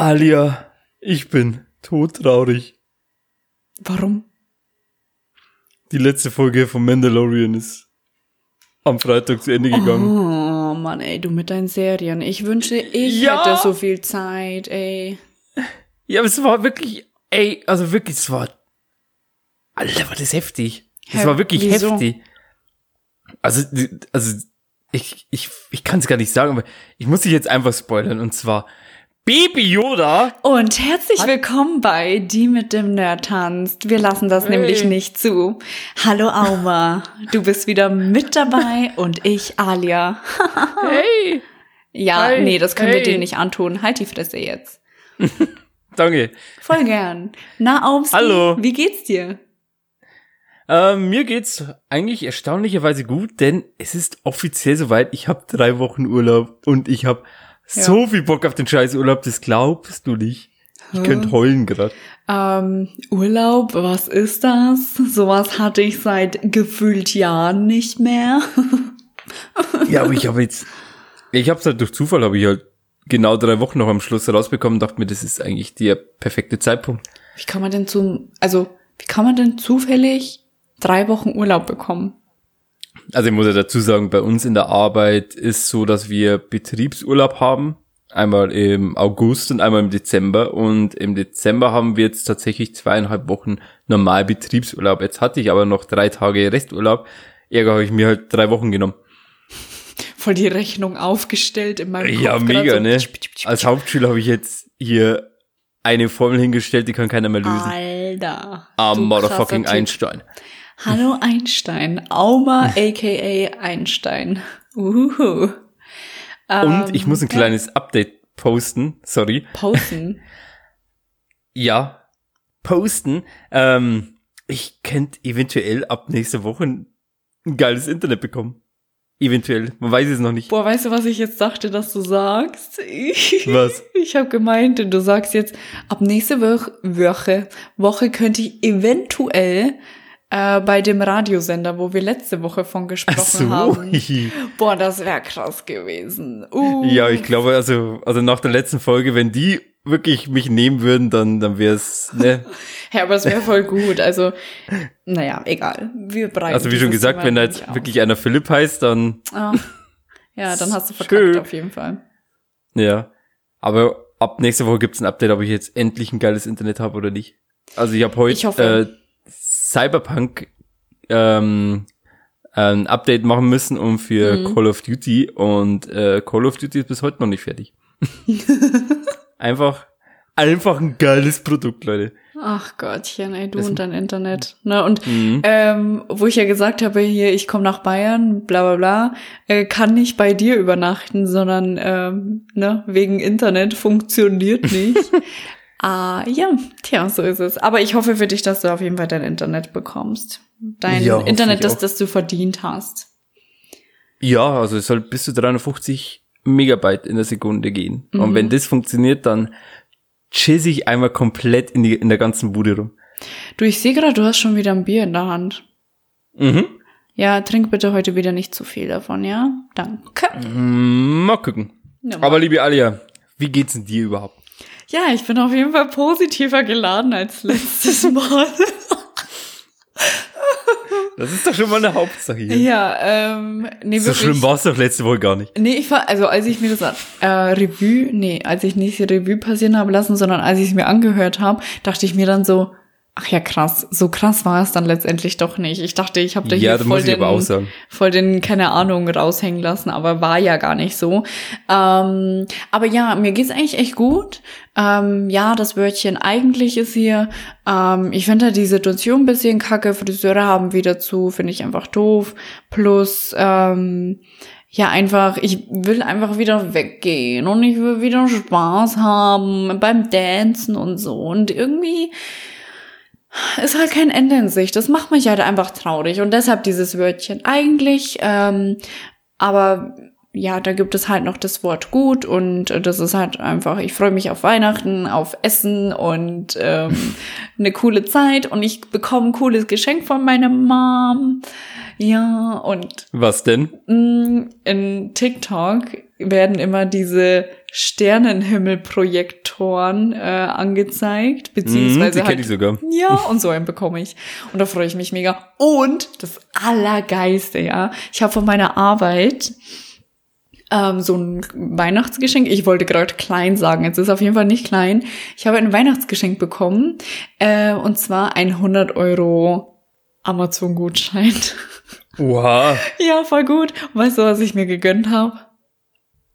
Alia, ich bin todtraurig. Warum? Die letzte Folge von Mandalorian ist am Freitag zu Ende gegangen. Oh Mann, ey, du mit deinen Serien. Ich wünsche, ich Ja. hätte so viel Zeit, ey. Ja, aber es war wirklich, ey, also wirklich, es war, Alter, war das heftig. Es war wirklich wieso? heftig. Also, also, ich, ich, ich kann es gar nicht sagen, aber ich muss dich jetzt einfach spoilern. Und zwar, Baby Yoda, Und herzlich willkommen bei Die mit dem Nerd tanzt. Wir lassen das Hey. nämlich nicht zu. Hallo Auma, du bist wieder mit dabei und ich Alia. hey, Ja, Hey, nee, das können hey. wir dir nicht antun. Halt die Fresse jetzt. danke. Voll gern. Na, Aumski, Hallo. wie geht's dir? Ähm, mir geht's eigentlich erstaunlicherweise gut, denn es ist offiziell soweit. Ich habe drei Wochen Urlaub und ich habe so viel Bock auf den scheiß Urlaub, das glaubst du nicht. Ich könnte heulen grad. Ähm, Urlaub, was ist das? Sowas hatte ich seit gefühlt Jahren nicht mehr. Ja, aber ich habe jetzt, ich habe halt durch Zufall habe ich halt genau drei Wochen noch am Schluss rausbekommen, und dachte mir, das ist eigentlich der perfekte Zeitpunkt. Wie kann man denn zum, also, wie kann man denn zufällig drei Wochen Urlaub bekommen? Also ich muss ja dazu sagen, bei uns in der Arbeit ist so, dass wir Betriebsurlaub haben. Einmal im August und einmal im Dezember. Und im Dezember haben wir jetzt tatsächlich zweieinhalb Wochen normal Betriebsurlaub. Jetzt hatte ich aber noch drei Tage Resturlaub. Ärger habe ich mir halt drei Wochen genommen. Voll die Rechnung aufgestellt in meinem Kopf. Ja, mega, so. ne? Als Hauptschüler habe ich jetzt hier eine Formel hingestellt, die kann keiner mehr lösen. Alter. Du motherfucking krasser Typ. Hallo Einstein. Auma aka Einstein. Uhu. Und ich muss ein Ähm, ja. kleines Update posten. Sorry. Posten. Ja, posten. Ähm, ich könnte eventuell ab nächster Woche ein geiles Internet bekommen. Eventuell. Man weiß es noch nicht. Boah, weißt du, was ich jetzt dachte, dass du sagst? Was? Ich habe gemeint, du sagst jetzt, ab nächste Woche, Woche könnte ich eventuell äh, bei dem Radiosender, wo wir letzte Woche von gesprochen so. haben. Boah, das wäre krass gewesen. Uh. ja, ich glaube, also, also nach der letzten Folge, wenn die wirklich mich nehmen würden, dann, dann wäre es, ne? Ja, aber es wäre voll gut. Also, naja, egal. Wir breiten Also wie schon gesagt, wenn da jetzt wirklich einer Philipp heißt, dann, Ah. Ja, dann hast du verkackt Schön. auf jeden Fall. ja. Aber ab nächster Woche gibt's ein Update, ob ich jetzt endlich ein geiles Internet habe oder nicht. Also ich habe heute Ich hoffe. äh, Cyberpunk ähm, ein Update machen müssen um für Mhm. Call of Duty und äh, Call of Duty ist bis heute noch nicht fertig. einfach, einfach ein geiles Produkt, Leute. Ach Gottchen, ey, du Das- und dein Internet. Ne? Und Mhm. ähm, wo ich ja gesagt habe, hier, ich komme nach Bayern, bla bla bla, äh, kann nicht bei dir übernachten, sondern ähm, ne, wegen Internet funktioniert nicht. ah, ja, tja, so ist es. Aber ich hoffe für dich, dass du auf jeden Fall dein Internet bekommst. Dein Ja, Internet, das, das du verdient hast. Ja, also es soll bis zu 350 Megabyte in der Sekunde gehen. Mhm. Und wenn das funktioniert, dann chiss ich einmal komplett in, die, in der ganzen Bude rum. Du, ich sehe gerade, du hast schon wieder ein Bier in der Hand. Mhm. Ja, trink bitte heute wieder nicht zu viel davon, ja? Danke. Mm, Mal gucken. Ja, Aber liebe Alia, wie geht's denn dir überhaupt? Ja, ich bin auf jeden Fall positiver geladen als letztes Mal. Das ist doch schon mal eine Hauptsache hier. ja, ähm, nee, so wirklich. schlimm war es doch letzte Woche gar nicht. Nee, ich war, also als ich mir das äh, Revue, nee, als ich nicht die Revue passieren habe lassen, sondern als ich es mir angehört habe, dachte ich mir dann so, ach ja krass, so krass war es dann letztendlich doch nicht. Ich dachte, ich habe da Ja, hier voll den, voll den, keine Ahnung, raushängen lassen, aber war ja gar nicht so. Ähm, aber ja, mir geht's eigentlich echt gut. Ähm, ja, das Wörtchen eigentlich ist hier. Ähm, ich finde halt die Situation ein bisschen kacke. Friseure haben wieder zu, finde ich einfach doof. Plus, ähm, ja, einfach, ich will einfach wieder weggehen und ich will wieder Spaß haben beim Dancen und so. Und irgendwie ist halt kein Ende in sich. Das macht mich halt einfach traurig. Und deshalb dieses Wörtchen eigentlich. Ähm, aber ja, da gibt es halt noch das Wort gut und das ist halt einfach, ich freue mich auf Weihnachten, auf Essen und ähm, eine coole Zeit und ich bekomme ein cooles Geschenk von meiner Mom. Ja, und Was denn? mh, in TikTok werden immer diese Sternenhimmelprojektoren äh, angezeigt, beziehungsweise Mhm, halt, sogar. ja, und so einen bekomme ich. Und da freue ich mich mega. Und das Allergeiste, ja, ich habe von meiner Arbeit ähm, so ein Weihnachtsgeschenk. Ich wollte gerade klein sagen, jetzt ist es auf jeden Fall nicht klein. Ich habe ein Weihnachtsgeschenk bekommen äh, und zwar ein 100 Euro Amazon-Gutschein. Oha. ja, voll gut. Und weißt du, was ich mir gegönnt habe?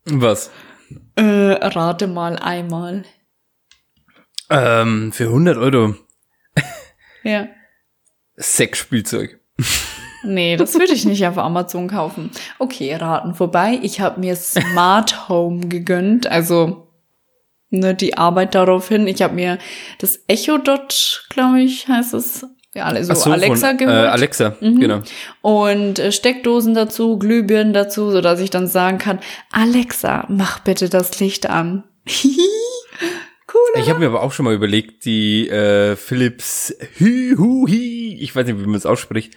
Was? Äh, rate mal einmal. Ähm, für 100 Euro Ja. Sexspielzeug. Nee, das würde ich nicht auf Amazon kaufen. Okay, raten vorbei. Ich habe mir Smart Home gegönnt, also ne, die Arbeit darauf hin. Ich habe mir das Echo Dot, glaube ich, heißt es. Ja, also Ach so, Alexa von, äh, gehört. Alexa, Mhm. genau. Und äh, Steckdosen dazu, Glühbirnen dazu, so dass ich dann sagen kann, Alexa, mach bitte das Licht an. cool. Ich habe mir aber auch schon mal überlegt, die äh, Philips Hü Hu Hi, ich weiß nicht, wie man es ausspricht,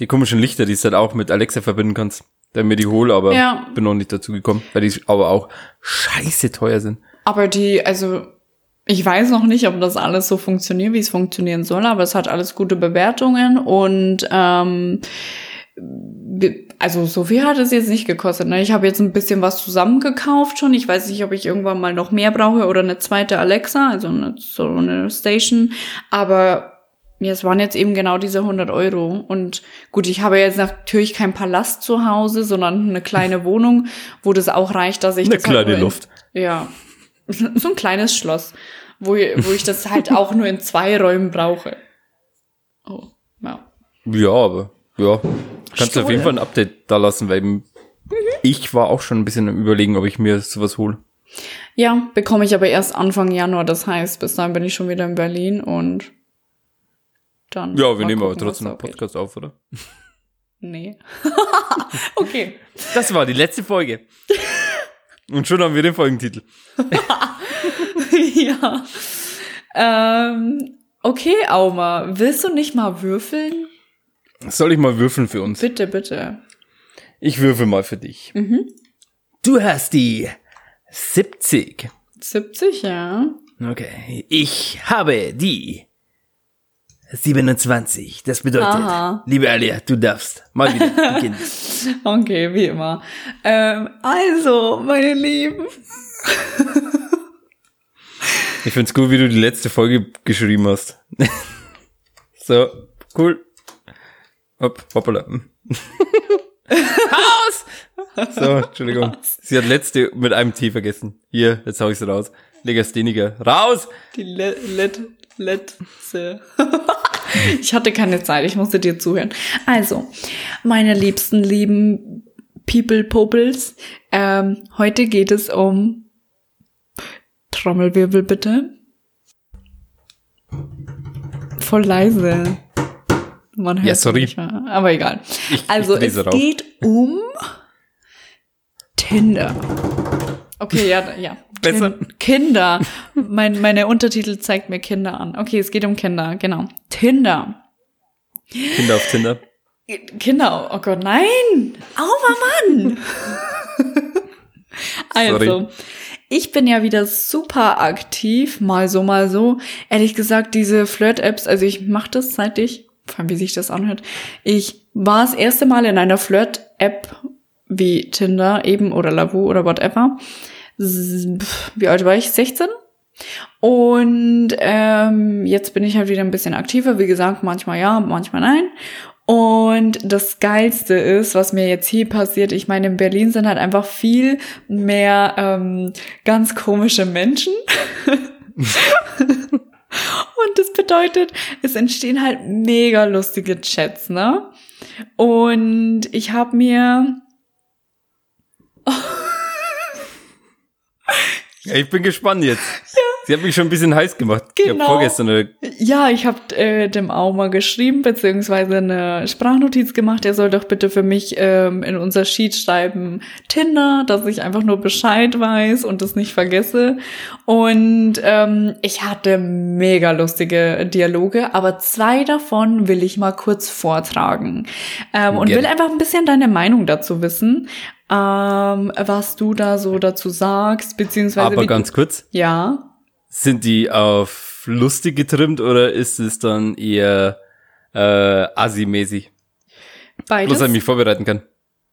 die komischen Lichter, die du halt auch mit Alexa verbinden kannst, dann mir die hole, aber Ja. bin noch nicht dazu gekommen, weil die aber auch scheiße teuer sind. Aber die, also ich weiß noch nicht, ob das alles so funktioniert, wie es funktionieren soll, aber es hat alles gute Bewertungen und ähm, also so viel hat es jetzt nicht gekostet. Ne? Ich habe jetzt ein bisschen was zusammengekauft schon. Ich weiß nicht, ob ich irgendwann mal noch mehr brauche oder eine zweite Alexa, also eine, so eine Station. Aber ja, es waren jetzt eben genau diese 100 Euro. Und gut, ich habe jetzt natürlich kein Palast zu Hause, sondern eine kleine Wohnung, wo das auch reicht, dass ich Eine das halt kleine in- Luft. ja, so ein kleines Schloss, wo, wo ich das halt auch nur in zwei Räumen brauche. Oh, ja. Ja, aber ja, kannst du auf jeden Fall ein Update da lassen, weil eben ich war auch schon ein bisschen am überlegen, ob ich mir sowas hole. Ja, bekomme ich aber erst Anfang Januar. Das heißt, bis dahin bin ich schon wieder in Berlin und dann. Ja, wir nehmen aber gucken, was trotzdem einen. Podcast auf, oder? Nee. okay. Das war die letzte Folge. Und schon haben wir den Folgentitel. ja. Ähm, okay, Auma, willst du nicht mal würfeln? Soll ich mal würfeln für uns? Bitte, bitte. Ich würfel mal für dich. Du hast die 70. 70, ja. Okay. Ich habe die 27. Das bedeutet, Aha. liebe Alia, du darfst mal wieder beginnen. Okay, wie immer. Ähm, also, meine Lieben. Ich find's cool, wie du die letzte Folge geschrieben hast. so, cool. Hopp, hoppala. Haus! So, Entschuldigung. Sie hat letzte mit einem T vergessen. Hier, jetzt hau ich's raus. Legastheniker. Raus! Die le let letzte. Ich hatte keine Zeit, ich musste dir zuhören. Also, meine liebsten, lieben People Popels, ähm, heute geht es um Trommelwirbel bitte. Voll leise. Man hört Ja, sorry. nicht mehr, aber egal. Ich- also ich es rauf. geht um Tinder. Okay, ja, ja. Besser. Kinder. Mein, meine Untertitel zeigt mir Kinder an. Okay, es geht um Kinder, genau. Tinder. Kinder auf Tinder. Kinder, oh Gott, nein! Aua, Mann! also, Sorry. ich bin ja wieder super aktiv, mal so, mal so. Ehrlich gesagt, diese Flirt-Apps, also ich mache das seit ich, vor allem wie sich das anhört, ich war das erste Mal in einer Flirt-App wie Tinder eben oder Lavu oder whatever. Wie alt war ich? 16? Und ähm, jetzt bin ich halt wieder ein bisschen aktiver. Wie gesagt, manchmal ja, manchmal nein. Und das Geilste ist, was mir jetzt hier passiert, ich meine, in Berlin sind halt einfach viel mehr ähm, ganz komische Menschen. Und das bedeutet, es entstehen halt mega lustige Chats, ne? Und ich habe mir Ja, ich bin gespannt jetzt. Sie hat mich schon ein bisschen heiß gemacht. Ich Genau. hab vorgestern eine Ja, ich habe äh, dem Auma geschrieben, beziehungsweise eine Sprachnotiz gemacht. Er soll doch bitte für mich ähm, in unser Sheet schreiben Tinder, dass ich einfach nur Bescheid weiß und das nicht vergesse. Und ähm, ich hatte mega lustige Dialoge, aber zwei davon will ich mal kurz vortragen. Ähm, und will einfach ein bisschen deine Meinung dazu wissen. Ähm, was du da so dazu sagst, beziehungsweise. Aber ganz kurz, Ja. sind die auf lustig getrimmt oder ist es dann eher äh, assi-mäßig? Beides. Bloß, dass ich mich vorbereiten kann.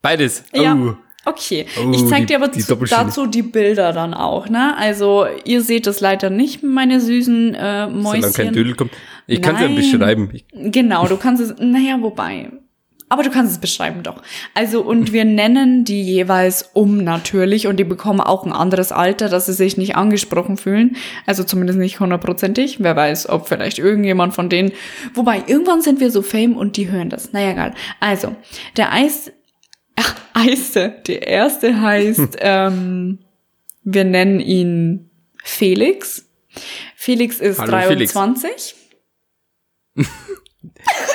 Beides. Ja. Oh. Okay, Oh, ich zeig die- dir aber die zu, dazu die Bilder dann auch, ne? Also ihr seht es leider nicht, meine süßen äh, Solange kein Mäuschen. Dödel kommt. Ich kann es ja beschreiben. Genau, du kannst es, naja, wobei. Aber du kannst es beschreiben doch. Also, und wir nennen die jeweils um natürlich und die bekommen auch ein anderes Alter, dass sie sich nicht angesprochen fühlen. Also zumindest nicht hundertprozentig. Wer weiß, ob vielleicht irgendjemand von denen. Wobei, irgendwann sind wir so fame und die hören das. Naja, egal. Also, der Eis, ach, Eiste, der erste heißt, ähm, wir nennen ihn Felix. Felix ist Hallo, Felix.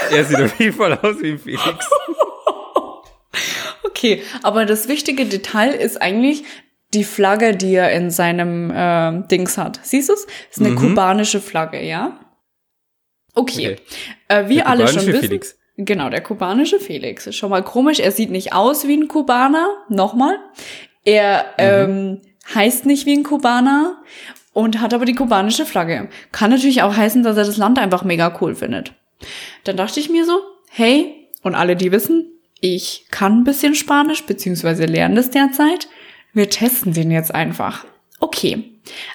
23. er sieht auf jeden Fall aus wie Felix. Okay, aber das wichtige Detail ist eigentlich die Flagge, die er in seinem ähm, Dings hat. Siehst du's? ist eine kubanische Flagge, ja? Okay. Okay. Äh, wie Der alle schon kubanische wissen. Felix. Genau, der kubanische Felix. Ist schon mal komisch. Er sieht nicht aus wie ein Kubaner. Nochmal. Er ähm, heißt nicht wie ein Kubaner und hat aber die kubanische Flagge. Kann natürlich auch heißen, dass er das Land einfach mega cool findet. Dann dachte ich mir so, hey, und alle, die wissen, ich kann ein bisschen Spanisch, beziehungsweise lernen das derzeit. Wir testen den jetzt einfach. Okay.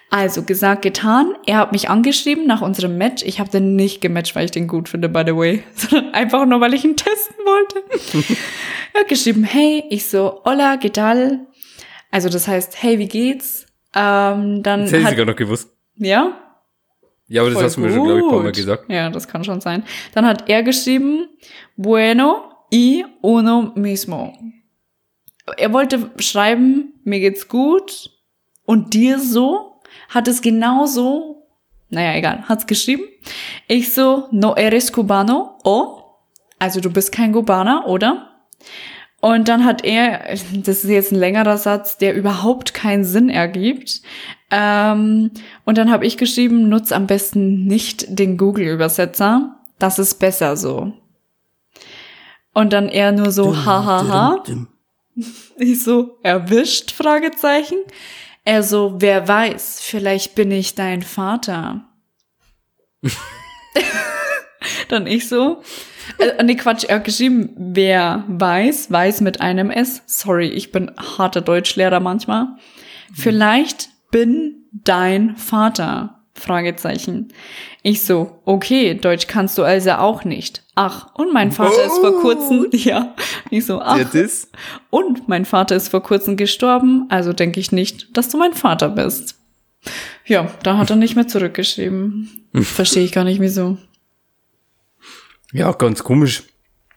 Also gesagt, getan. Er hat mich angeschrieben nach unserem Match. Ich habe den nicht gematcht, weil ich den gut finde, by the way, sondern einfach nur, weil ich ihn testen wollte. er hat geschrieben, hey, ich so, hola, ¿qué tal? Also das heißt, hey, wie geht's? Ähm, dann Das hätte ich sogar noch gewusst. ja, Ja, aber das Voll hast du mir schon, glaube ich, ein paar Mal gesagt. Ja, das kann schon sein. Dann hat er geschrieben, bueno y uno mismo. Er wollte schreiben, mir geht's gut und dir so, hat es genauso, naja, egal, hat's geschrieben. Ich so, no eres cubano, oh, also du bist kein Kubaner, oder? Und dann hat er, das ist jetzt ein längerer Satz, der überhaupt keinen Sinn ergibt. Ähm, und dann habe ich geschrieben, nutz am besten nicht den Google-Übersetzer. Das ist besser so. Und dann er nur so, hahaha. Ich so, erwischt? Fragezeichen. Er so, wer weiß, vielleicht bin ich dein Vater. Dann ich so, äh, nee, Quatsch, er hat geschrieben, wer weiß, weiß mit einem S. Sorry, ich bin harter Deutschlehrer manchmal. Vielleicht bin dein Vater. Fragezeichen. Ich so, okay, Deutsch kannst du also auch nicht. Ach, und mein Vater ist vor kurzem, ja. Ich so, ach, und mein Vater ist vor kurzem gestorben, also denke ich nicht, dass du mein Vater bist. Ja, da hat er nicht mehr zurückgeschrieben. Verstehe ich gar nicht, wieso. Ja, ganz komisch.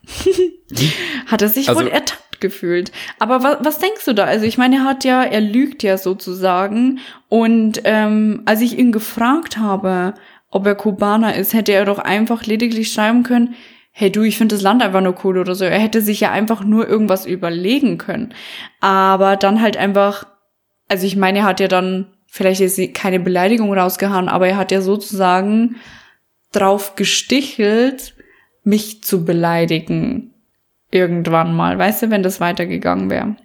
Hat er sich Also- wohl ertappt gefühlt. Aber was, was denkst du da? Also ich meine, er hat ja, er lügt ja sozusagen. Und ähm, als ich ihn gefragt habe, ob er Kubaner ist, hätte er doch einfach lediglich schreiben können, hey du, ich finde das Land einfach nur cool oder so. Er hätte sich ja einfach nur irgendwas überlegen können. Aber dann halt einfach, also ich meine, er hat ja dann vielleicht ist keine Beleidigung rausgehauen, aber er hat ja sozusagen drauf gestichelt, mich zu beleidigen. Irgendwann mal, weißt du, wenn das weitergegangen wäre.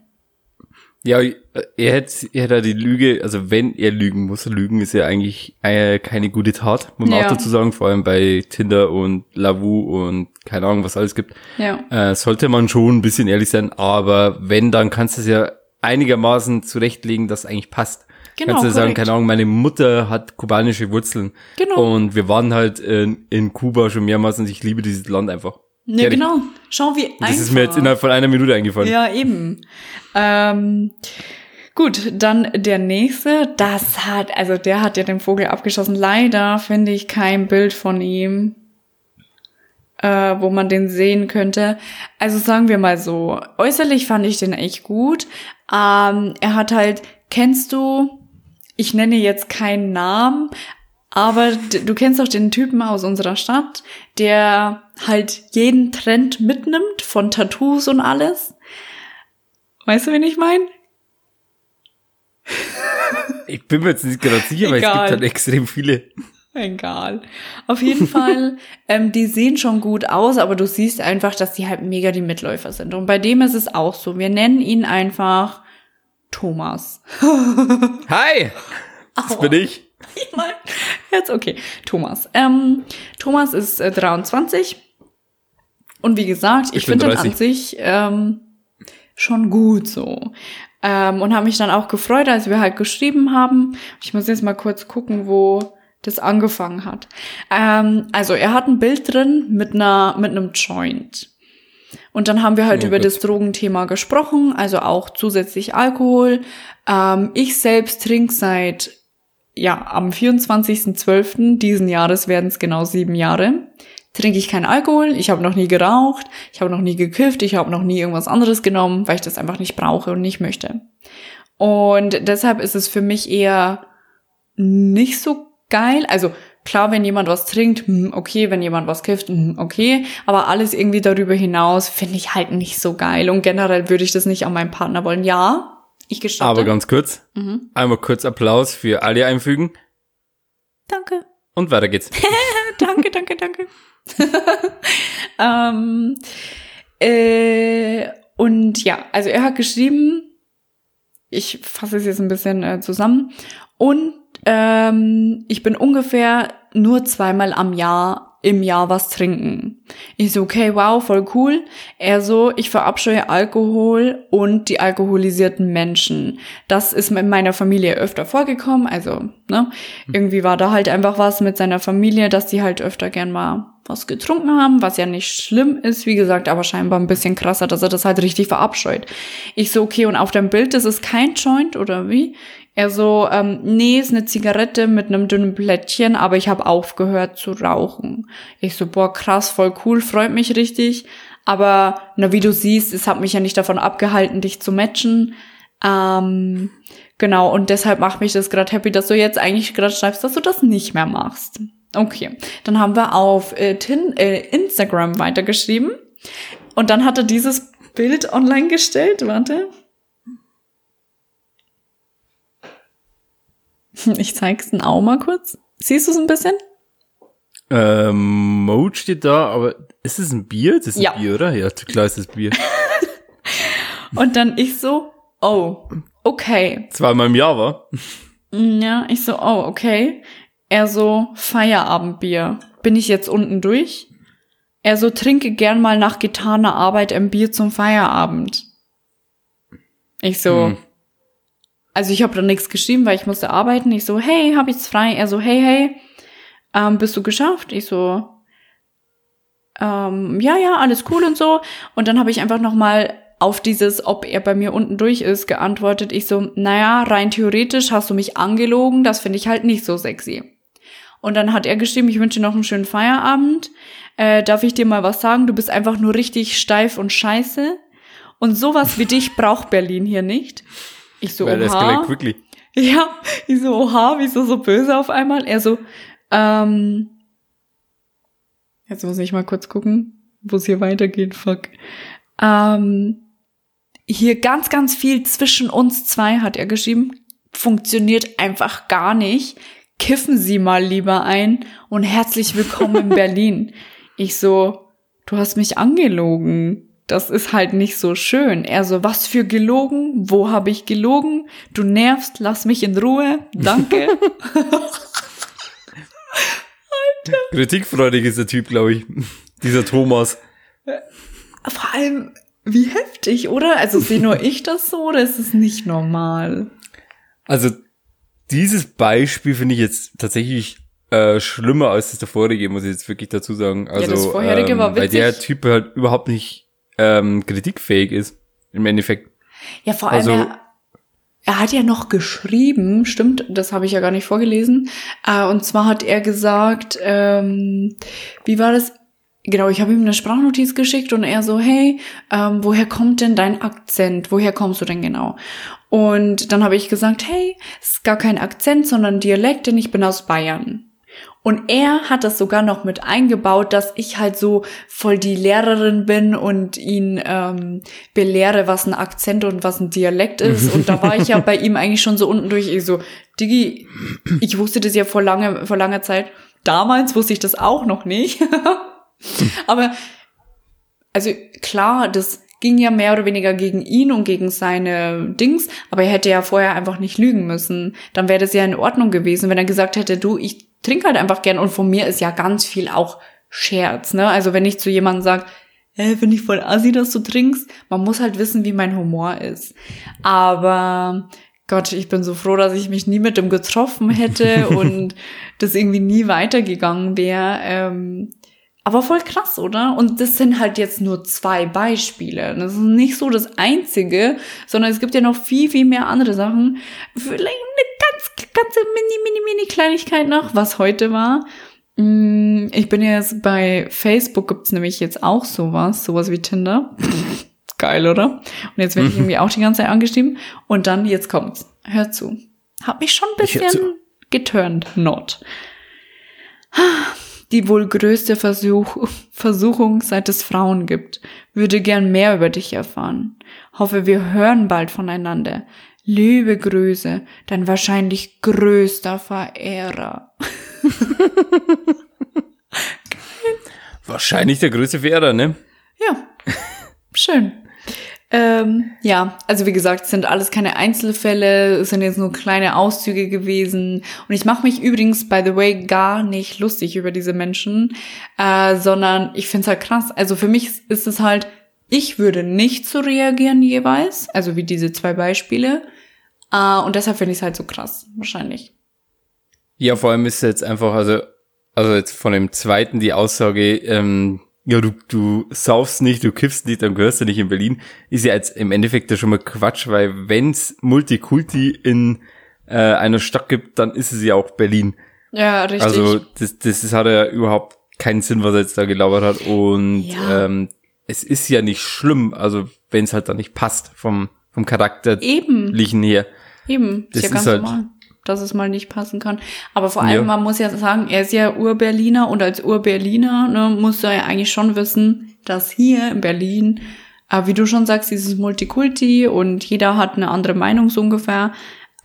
Ja, er hätte, er hätte die Lüge, also wenn er lügen muss, lügen ist ja eigentlich äh, keine gute Tat, muss man Ja. auch dazu sagen, vor allem bei Tinder und Lavu und keine Ahnung, was alles gibt. Ja. Äh, sollte man schon ein bisschen ehrlich sein, aber wenn, dann kannst du es ja einigermaßen zurechtlegen, dass es eigentlich passt. Genau, kannst du sagen, keine Ahnung, meine Mutter hat kubanische Wurzeln. Genau. Und wir waren halt in, in Kuba schon mehrmals und ich liebe dieses Land einfach. Ja, Fertig. genau. Schau, wie einfach. Das ist mir jetzt innerhalb von einer Minute eingefallen. Ja, eben. Ähm, gut, dann der nächste. Das hat, also der hat ja den Vogel abgeschossen. Leider finde ich kein Bild von ihm, äh, wo man den sehen könnte. Also sagen wir mal so, äußerlich fand ich den echt gut. Ähm, er hat halt, kennst du, ich nenne jetzt keinen Namen, aber du kennst doch den Typen aus unserer Stadt, der halt jeden Trend mitnimmt von Tattoos und alles. Weißt du, wen ich meine? Ich bin mir jetzt nicht gerade sicher, weil es gibt halt extrem viele. Egal. Auf jeden Fall, ähm, die sehen schon gut aus, aber du siehst einfach, dass die halt mega die Mitläufer sind. Und bei dem ist es auch so. Wir nennen ihn einfach Thomas. Hi! Das bin ich. Jetzt okay. Thomas. Ähm, Thomas ist äh, 23. Und wie gesagt, ich, Ich bin finde ihn an 30. sich ähm, schon gut so. Ähm, und habe mich dann auch gefreut, als wir halt geschrieben haben. Ich muss jetzt mal kurz gucken, wo das angefangen hat. Ähm, also er hat ein Bild drin mit einer mit einem Joint. Und dann haben wir halt Oh über Gott. das Drogenthema gesprochen, also auch zusätzlich Alkohol. Ähm, ich selbst trinke seit ja, am 24.12. diesen Jahres werden es genau sieben Jahre. Trinke ich keinen Alkohol, ich habe noch nie geraucht, ich habe noch nie gekifft, ich habe noch nie irgendwas anderes genommen, weil ich das einfach nicht brauche und nicht möchte. Und deshalb ist es für mich eher nicht so geil. Also klar, wenn jemand was trinkt, hm, okay, wenn jemand was kifft, hm, okay, aber alles irgendwie darüber hinaus finde ich halt nicht so geil und generell würde ich das nicht an meinen Partner wollen. Ja, ich gestatte. Aber ganz kurz. Mhm. Einmal kurz Applaus für alle einfügen. Danke. Und weiter geht's. danke, danke, danke. ähm, äh, und ja, also er hat geschrieben, ich fasse es jetzt ein bisschen äh, zusammen, und ähm, ich bin ungefähr nur zweimal am Jahr im Jahr was trinken. Ich so, okay, wow, voll cool. Er so, ich verabscheue Alkohol und die alkoholisierten Menschen. Das ist mit meiner Familie öfter vorgekommen. Also, ne, irgendwie war da halt einfach was mit seiner Familie, dass die halt öfter gern mal was getrunken haben, was ja nicht schlimm ist, wie gesagt, aber scheinbar ein bisschen krasser, dass er das halt richtig verabscheut. Ich so, okay, und auf dem Bild, das ist kein Joint oder wie? Er so, ähm, nee, ist eine Zigarette mit einem dünnen Plättchen, aber ich habe aufgehört zu rauchen. Ich so, boah, krass, voll cool, freut mich richtig. Aber, na, wie du siehst, es hat mich ja nicht davon abgehalten, dich zu matchen. Ähm, genau, und deshalb macht mich das gerade happy, dass du jetzt eigentlich gerade schreibst, dass du das nicht mehr machst. Okay, dann haben wir auf äh, Tin, äh, Instagram weitergeschrieben. Und dann hat er dieses Bild online gestellt. Warte. Ich zeig's den auch mal kurz. Siehst du es ein bisschen? Ähm, Mode steht da, aber ist es ein Bier? Das ist ein Ja. Bier, oder? Ja, klar ist das Bier. Und dann ich so, oh, okay. Zweimal im Jahr, war. Ja, ich so, oh, okay. Er so, Feierabendbier. Bin ich jetzt unten durch? Er so, trinke gern mal nach getaner Arbeit ein Bier zum Feierabend. Ich so, Hm. Also ich habe da nichts geschrieben, weil ich musste arbeiten. Ich so, hey, hab ich's frei? Er so, hey, hey, ähm, bist du geschafft? Ich so, ähm, ja, ja, alles cool und so. Und dann habe ich einfach noch mal auf dieses, ob er bei mir unten durch ist, geantwortet. Ich so, naja, rein theoretisch hast du mich angelogen, das finde ich halt nicht so sexy. Und dann hat er geschrieben, ich wünsche dir noch einen schönen Feierabend. Äh, darf ich dir mal was sagen? Du bist einfach nur richtig steif und scheiße. Und sowas wie dich braucht Berlin hier nicht. Ich so, Weil oha. quickly. Ja, ich so, oha, wieso so böse auf einmal? Er so, ähm, jetzt muss ich mal kurz gucken, wo es hier weitergeht, fuck. Ähm, hier ganz, ganz viel zwischen uns zwei, hat er geschrieben, funktioniert einfach gar nicht. Kiffen Sie mal lieber ein und herzlich willkommen in Berlin. Ich so, du hast mich angelogen. Das ist halt nicht so schön. Er so, was für gelogen? Wo habe ich gelogen? Du nervst, lass mich in Ruhe. Danke. Kritikfreudig ist der Typ, glaube ich. Dieser Thomas. Vor allem, wie heftig, oder? Also sehe nur ich das so oder ist es nicht normal? Also, dieses Beispiel finde ich jetzt tatsächlich äh, schlimmer als das der vorherige, muss ich jetzt wirklich dazu sagen. Also, das vorherige ähm, war Weil der witzig. Typ halt überhaupt nicht ähm, kritikfähig ist. Im Endeffekt. Ja, vor allem, Also- er, er hat ja noch geschrieben, stimmt, das habe ich ja gar nicht vorgelesen. Äh, und zwar hat er gesagt, ähm, wie war das? Genau, ich habe ihm eine Sprachnotiz geschickt und er so, hey, ähm, woher kommt denn dein Akzent? Woher kommst du denn genau? Und dann habe ich gesagt, hey, es ist gar kein Akzent, sondern Dialekt, denn ich bin aus Bayern. Und er hat das sogar noch mit eingebaut, dass ich halt so voll die Lehrerin bin und ihn ähm, belehre, was ein Akzent und was ein Dialekt ist. Und da war ich ja bei ihm eigentlich schon so unten durch. Ich so, Digi, ich wusste das ja vor, lange, vor langer Zeit. damals wusste ich das auch noch nicht. Aber, also klar, das ging ja mehr oder weniger gegen ihn und gegen seine Dings, aber er hätte ja vorher einfach nicht lügen müssen. Dann wäre das ja in Ordnung gewesen, wenn er gesagt hätte, du, ich trinke halt einfach gern und von mir ist ja ganz viel auch Scherz, ne? Also wenn ich zu jemandem sage, äh, finde ich voll assi, dass du trinkst, man muss halt wissen, wie mein Humor ist. Aber Gott, ich bin so froh, dass ich mich nie mit dem getroffen hätte und das irgendwie nie weitergegangen wäre. Ähm, aber voll krass, oder? Und das sind halt jetzt nur zwei Beispiele. Das ist nicht so das einzige, sondern es gibt ja noch viel, viel mehr andere Sachen. Vielleicht eine ganz, ganze mini, mini, mini Kleinigkeit noch, was heute war. Mm, ich bin jetzt bei Facebook gibt's nämlich jetzt auch sowas, sowas wie Tinder. Geil, oder? Und jetzt werde ich mhm. irgendwie auch die ganze Zeit angeschrieben. Und dann, jetzt kommt's. Hör zu. Hab mich schon ein bisschen geturnt. Not. Die wohl größte Versuch, Versuchung, seit es Frauen gibt. Würde gern mehr über dich erfahren. Hoffe, wir hören bald voneinander. Liebe Grüße, dein wahrscheinlich größter Verehrer. wahrscheinlich der größte Verehrer, ne? Ja. Schön. Ähm, ja, also wie gesagt, es sind alles keine Einzelfälle, es sind jetzt nur kleine Auszüge gewesen. Und ich mache mich übrigens, by the way, gar nicht lustig über diese Menschen, äh, sondern ich finde es halt krass. Also für mich ist es halt, ich würde nicht so reagieren jeweils, also wie diese zwei Beispiele. Äh, und deshalb finde ich es halt so krass, wahrscheinlich. Ja, vor allem ist jetzt einfach, also, also jetzt von dem zweiten die Aussage, ähm, ja, du, du saufst nicht, du kiffst nicht, dann gehörst du nicht in Berlin, ist ja jetzt im Endeffekt ja schon mal Quatsch, weil wenn's Multikulti in äh, einer Stadt gibt, dann ist es ja auch Berlin. Ja, richtig. Also das, das, das hat ja überhaupt keinen Sinn, was er jetzt da gelabert hat. Und ja. ähm, es ist ja nicht schlimm, also wenn es halt da nicht passt vom, vom Charakterlichen her. Eben, das ist ja ganz halt, normal dass es mal nicht passen kann. Aber vor allem, ja. man muss ja sagen, er ist ja Urberliner und als Urberliner ne, musst du ja eigentlich schon wissen, dass hier in Berlin, äh, wie du schon sagst, dieses Multikulti und jeder hat eine andere Meinung so ungefähr.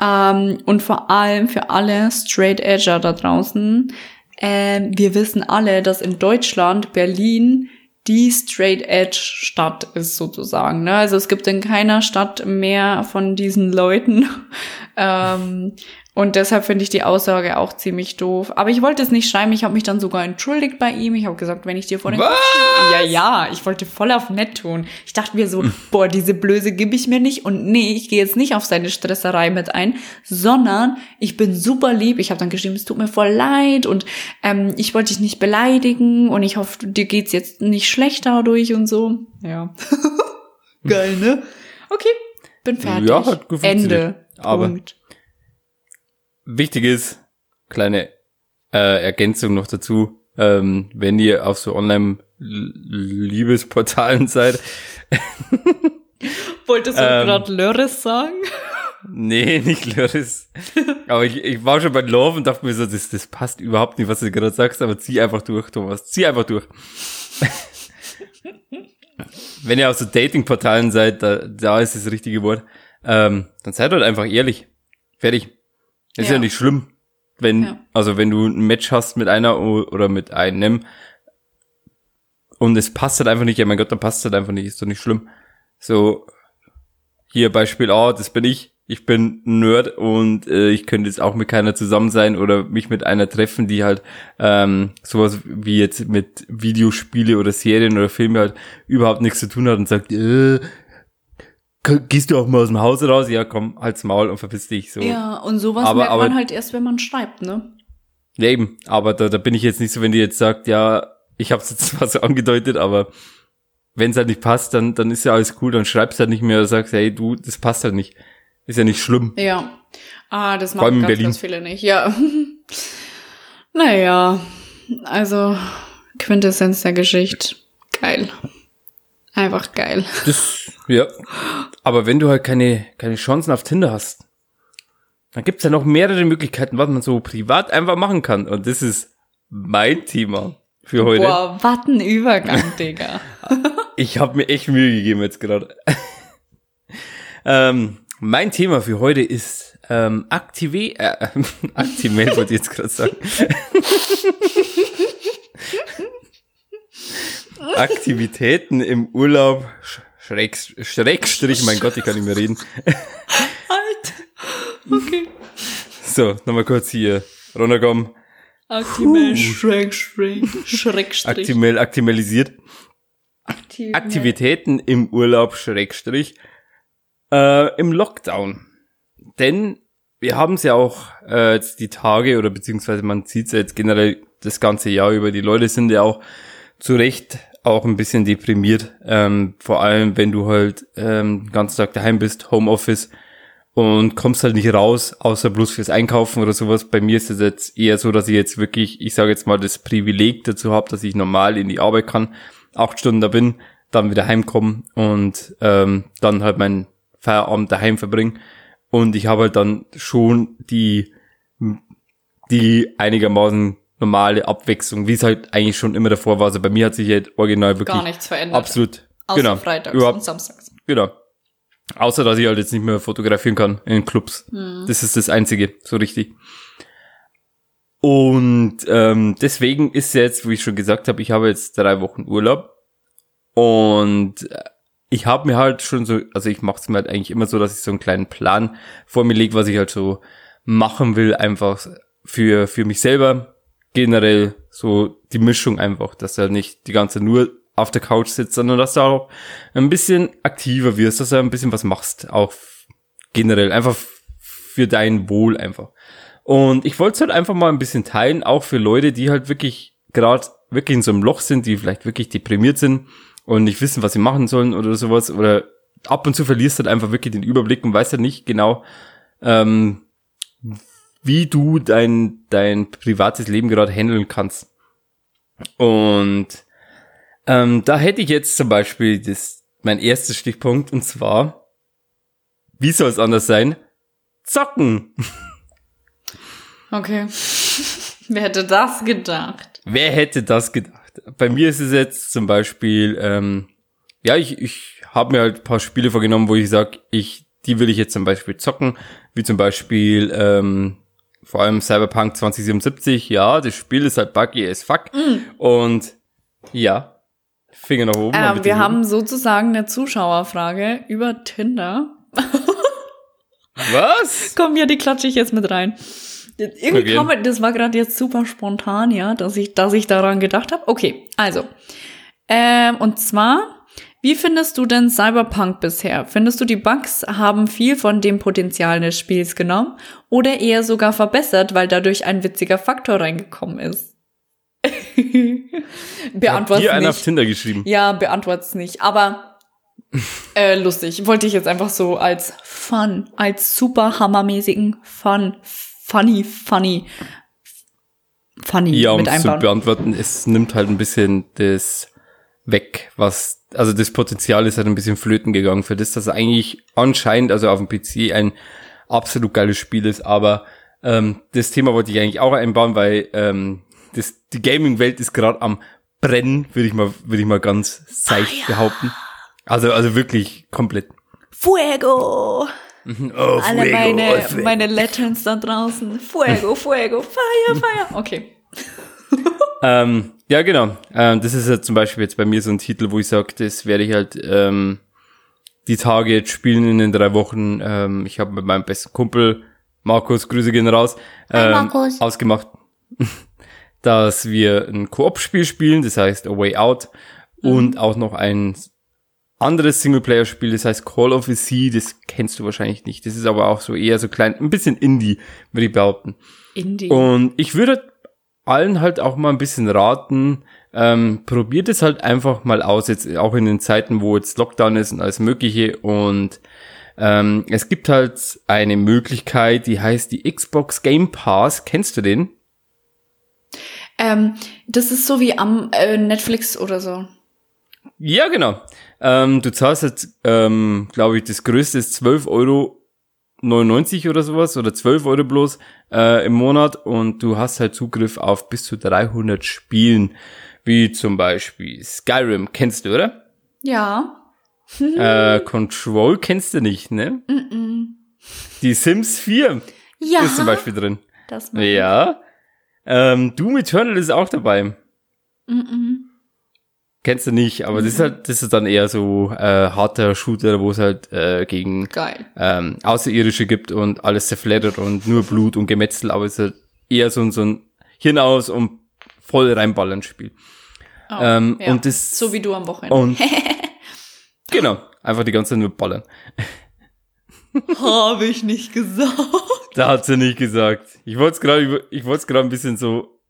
Ähm, und vor allem für alle Straight Edger da draußen, äh, wir wissen alle, dass in Deutschland Berlin die Straight Edge Stadt ist sozusagen. Ne? Also es gibt in keiner Stadt mehr von diesen Leuten. ähm, und deshalb finde ich die Aussage auch ziemlich doof. Aber ich wollte es nicht schreiben. Ich habe mich dann sogar entschuldigt bei ihm. Ich habe gesagt, wenn ich dir vor den Was? Ja, ja, ich wollte voll auf nett tun. Ich dachte mir so, boah, diese Blöße gebe ich mir nicht. Und nee, ich gehe jetzt nicht auf seine Stresserei mit ein, sondern ich bin super lieb. Ich habe dann geschrieben, es tut mir voll leid und ähm, ich wollte dich nicht beleidigen und ich hoffe, dir geht's jetzt nicht schlecht dadurch und so. Ja. Geil, ne? Okay, bin fertig. Ja, hat Ende. Aber Punkt. Wichtig ist, kleine äh, Ergänzung noch dazu, ähm, wenn ihr auf so Online-Liebesportalen seid. Wolltest du ähm, gerade Lörres sagen? Nee, nicht Lörres. Aber ich, ich war schon bei Love und dachte mir so, das, das passt überhaupt nicht, was du gerade sagst, aber zieh einfach durch, Thomas. Zieh einfach durch. Wenn ihr auf so Dating-Portalen seid, da, da ist das richtige Wort, ähm, dann seid halt einfach ehrlich. Fertig. Ist ja. ja nicht schlimm, wenn, ja. also wenn du ein Match hast mit einer oder mit einem und es passt halt einfach nicht, ja mein Gott, dann passt halt einfach nicht, ist doch nicht schlimm. So, hier Beispiel A, das bin ich. Ich bin ein Nerd und äh, ich könnte jetzt auch mit keiner zusammen sein oder mich mit einer treffen, die halt ähm, sowas wie jetzt mit Videospiele oder Serien oder Filme halt überhaupt nichts zu tun hat und sagt, äh, gehst du auch mal aus dem Haus raus? Ja, komm, halt's Maul und verpiss dich so. Ja, und sowas aber, merkt aber, man halt erst, wenn man schreibt, ne? Ja, eben. Aber da, da bin ich jetzt nicht so, wenn die jetzt sagt, ja, ich hab's jetzt zwar so angedeutet, aber wenn's halt nicht passt, dann, dann ist ja alles cool, dann schreibst halt nicht mehr oder sagst, hey, du, das passt halt nicht. Ist ja nicht schlimm. Ja. Ah, das machen ganz, Berlin. ganz viele nicht. Ja. naja. Also, Quintessenz der Geschichte. Geil. Einfach geil. Das, ja. Aber wenn du halt keine, keine Chancen auf Tinder hast, dann gibt's ja noch mehrere Möglichkeiten, was man so privat einfach machen kann. Und das ist mein Thema für heute. Boah, was ein Übergang, Digga. ich habe mir echt Mühe gegeben jetzt gerade. ähm, mein Thema für heute ist ähm, Aktive, äh, Aktimel wollte ich jetzt gerade sagen. Aktivitäten im Urlaub, Schräg, Schrägstrich, mein Gott, ich kann nicht mehr reden. Alter. Okay. So, nochmal kurz hier runterkommen. Aktimel, Schräg, Schräg, Schrägstrich. Aktimel, aktimelisiert. Aktimel. Aktivitäten im Urlaub, Schrägstrich, äh, im Lockdown. Denn wir haben es ja auch äh, jetzt die Tage oder beziehungsweise man sieht es ja jetzt generell das ganze Jahr über. Die Leute sind ja auch zu Recht auch ein bisschen deprimiert. Ähm, vor allem, wenn du halt ähm, den ganzen Tag daheim bist, Homeoffice und kommst halt nicht raus, außer bloß fürs Einkaufen oder sowas. Bei mir ist es jetzt eher so, dass ich jetzt wirklich, ich sage jetzt mal, das Privileg dazu habe, dass ich normal in die Arbeit kann, acht Stunden da bin, dann wieder heimkommen und ähm, dann halt meinen Feierabend daheim verbringen. Und ich habe halt dann schon die, die einigermaßen normale Abwechslung, wie es halt eigentlich schon immer davor war. Also bei mir hat sich halt original wirklich Gar nichts verändert. absolut, Außer genau, Freitags überhaupt, und Samstags. genau. Außer, dass ich halt jetzt nicht mehr fotografieren kann in Clubs. Das ist das Einzige, so richtig. Und ähm, deswegen ist jetzt, wie ich schon gesagt habe, ich habe jetzt drei Wochen Urlaub. Und äh, ich habe mir halt schon so, also ich mache es mir halt eigentlich immer so, dass ich so einen kleinen Plan vor mir lege, was ich halt so machen will, einfach für, für mich selber. Generell so die Mischung einfach, dass halt nicht die ganze nur auf der Couch sitzt, sondern dass du auch ein bisschen aktiver wirst, dass du ein bisschen was machst, auch generell, einfach für dein Wohl einfach. Und ich wollte es halt einfach mal ein bisschen teilen, auch für Leute, die halt wirklich gerade wirklich in so einem Loch sind, die vielleicht wirklich deprimiert sind und nicht wissen, was sie machen sollen oder sowas. Oder ab und zu verlierst halt einfach wirklich den Überblick und weißt halt nicht genau, ähm, wie du dein, dein privates Leben gerade handeln kannst. Und ähm, da hätte ich jetzt zum Beispiel das, mein erster Stichpunkt und zwar, wie soll es anders sein? Zocken. Okay. Wer hätte das gedacht? Wer hätte das gedacht? Bei mir ist es jetzt zum Beispiel, ähm, ja, ich, ich habe mir halt ein paar Spiele vorgenommen, wo ich sage, ich, die will ich jetzt zum Beispiel zocken, wie zum Beispiel ähm, vor allem Cyberpunk 2077. Ja, das Spiel ist halt buggy as fuck. Und ja, Finger nach oben. Ähm, wir haben sozusagen eine Zuschauerfrage über Tinder. Was? Komm, ja, die klatsche ich jetzt mit rein. Irgendwie Okay. kam, das war gerade jetzt super spontan, ja, dass ich, dass ich daran gedacht habe. Okay, also. Ähm, und zwar, wie findest du denn Cyberpunk bisher? Findest du, die Bugs haben viel von dem Potenzial des Spiels genommen oder eher sogar verbessert, weil dadurch ein witziger Faktor reingekommen ist? Beantwort's Hier einer auf. Tinder geschrieben. Ja, beantwort's nicht. Aber äh, lustig. Wollte ich jetzt einfach so als Fun, als super hammermäßigen Fun, funny, funny, funny Ja, um mit es zu einbauen. beantworten, es nimmt halt ein bisschen das weg, was, also das Potenzial ist halt ein bisschen flöten gegangen für das, dass eigentlich anscheinend, also auf dem PC ein absolut geiles Spiel ist, aber ähm, das Thema wollte ich eigentlich auch einbauen, weil ähm, das, die Gaming-Welt ist gerade am Brennen, würde ich mal, würde ich mal ganz seicht behaupten. Also, also wirklich komplett. Fuego! Oh, Alle Fuego, meine, Fuego. meine Legends da draußen. Fuego, Fuego, Fire, Fire. Okay. Ähm, ja, genau. Ähm, das ist ja zum Beispiel jetzt bei mir so ein Titel, wo ich sage, das werde ich halt ähm, die Tage jetzt spielen in den drei Wochen. Ähm, ich habe mit meinem besten Kumpel, Markus, Grüße gehen raus, ähm, Markus. ausgemacht, dass wir ein Koop-Spiel spielen, das heißt A Way Out, und auch noch ein anderes Singleplayer-Spiel, das heißt Call of the Sea, das kennst du wahrscheinlich nicht. Das ist aber auch so eher so klein, ein bisschen Indie, würde ich behaupten. Indie. Und ich würde allen halt auch mal ein bisschen raten, ähm, probiert es halt einfach mal aus, jetzt auch in den Zeiten, wo jetzt Lockdown ist und alles Mögliche. Und ähm, es gibt halt eine Möglichkeit, die heißt die Xbox Game Pass. Kennst du den? Ähm, das ist so wie am äh, Netflix oder so. Ja, genau. Ähm, du zahlst jetzt, ähm, glaube ich, das größte ist 12 Euro 99 oder sowas oder 12 Euro bloß äh, im Monat und du hast halt Zugriff auf bis zu 300 Spielen, wie zum Beispiel Skyrim, kennst du, oder? Ja. Äh, Control kennst du nicht, ne? Die Sims 4 Ja. ist zum Beispiel drin. Das Ja. Ähm, Doom Eternal ist auch dabei. Mhm. Kennst du nicht, aber das ist halt, das ist dann eher so äh, harter Shooter, wo es halt äh, gegen Geil. ähm, Außerirdische gibt und alles zerfleddert und nur Blut und Gemetzel, aber es ist halt eher so, ein so ein Hirn aus und voll reinballern Spiel. Oh, Ähm, ja. und das- so wie du am Wochenende. Und genau, einfach die ganze Zeit nur ballern. Habe ich nicht gesagt. Da hat sie nicht gesagt. Ich wollte es gerade, ich wollte es gerade ein bisschen so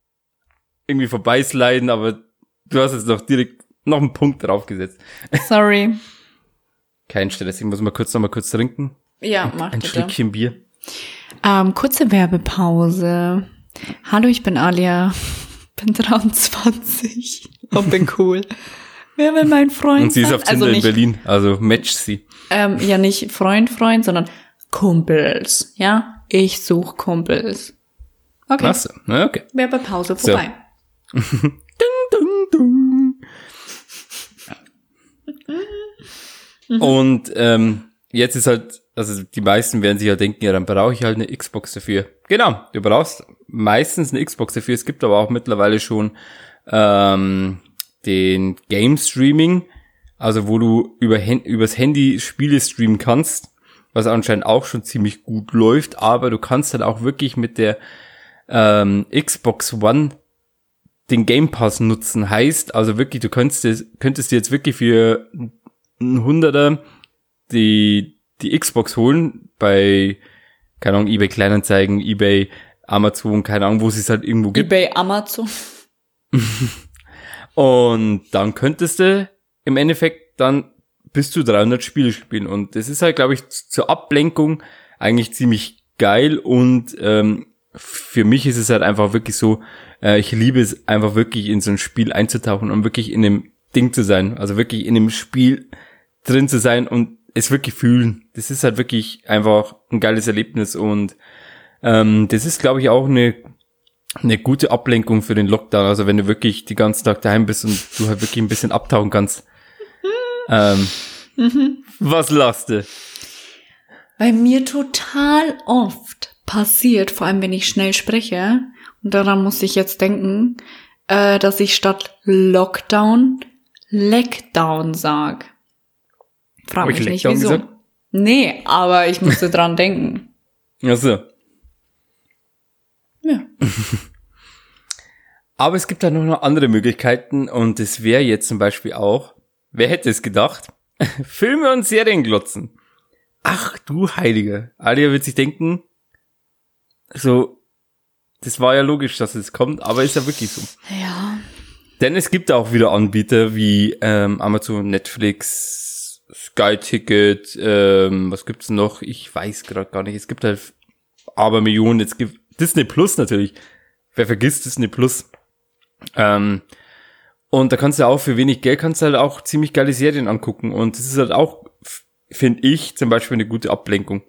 irgendwie vorbeisliden, aber du hast jetzt noch direkt noch einen Punkt draufgesetzt. Sorry. Kein Stress, ich muss mal kurz noch mal kurz trinken. Ja, mach Ein bitte. Schlückchen Bier. Ähm, kurze Werbepause. Hallo, ich bin Alia. Bin 23 und bin cool. Wer will mein Freund Und sie ist sein? auf Tinder also in nicht, Berlin, also match sie. Ähm, ja, nicht Freund, Freund, sondern Kumpels. Ja, ich suche Kumpels. Okay, na, okay. Werbepause So. vorbei. Dung, Und ähm, jetzt ist halt, also die meisten werden sich ja denken, ja, dann brauche ich halt eine Xbox dafür. Genau, du brauchst meistens eine Xbox dafür. Es gibt aber auch mittlerweile schon ähm, den Game Streaming, also wo du über übers Handy Spiele streamen kannst, was anscheinend auch schon ziemlich gut läuft, aber du kannst dann auch wirklich mit der ähm, Xbox One den Game Pass nutzen. Heißt also wirklich, du könntest, könntest dir jetzt wirklich für ein Hunderter die, die Xbox holen bei, keine Ahnung, eBay Kleinanzeigen, eBay, Amazon, keine Ahnung, wo es es halt irgendwo gibt. eBay, Amazon. Und dann könntest du im Endeffekt dann bis zu 300 Spiele spielen. Und das ist halt, glaube ich, zur Ablenkung eigentlich ziemlich geil. Und ähm, für mich ist es halt einfach wirklich so, äh, ich liebe es einfach wirklich in so ein Spiel einzutauchen und wirklich in dem Ding zu sein. Also wirklich in dem Spiel drin zu sein und es wirklich fühlen. Das ist halt wirklich einfach ein geiles Erlebnis. Und ähm, das ist, glaube ich, auch eine eine gute Ablenkung für den Lockdown. Also wenn du wirklich die ganzen Tag daheim bist und du halt wirklich ein bisschen abtauchen kannst. ähm, was lachst du? Bei mir total oft passiert, vor allem wenn ich schnell spreche, und daran muss ich jetzt denken, äh, dass ich statt Lockdown Leckdown sag. Frag mich nicht wieso. gesagt? Nee, aber ich musste dran denken. Achso. Ja. Aber es gibt da noch andere Möglichkeiten und es wäre jetzt zum Beispiel auch, wer hätte es gedacht, Filme und Serien glotzen. Ach du Heiliger. Alia wird sich denken, so, das war ja logisch, dass es kommt, aber ist ja wirklich so. Ja. Denn es gibt auch wieder Anbieter wie ähm, Amazon, Netflix, Sky Ticket, ähm, was gibt's noch? Ich weiß gerade gar nicht. Es gibt halt aber Millionen. Es gibt Disney Plus natürlich. Wer vergisst Disney Plus? Ähm, und da kannst du auch für wenig Geld kannst du halt auch ziemlich geile Serien angucken. Und das ist halt auch, finde ich, zum Beispiel eine gute Ablenkung.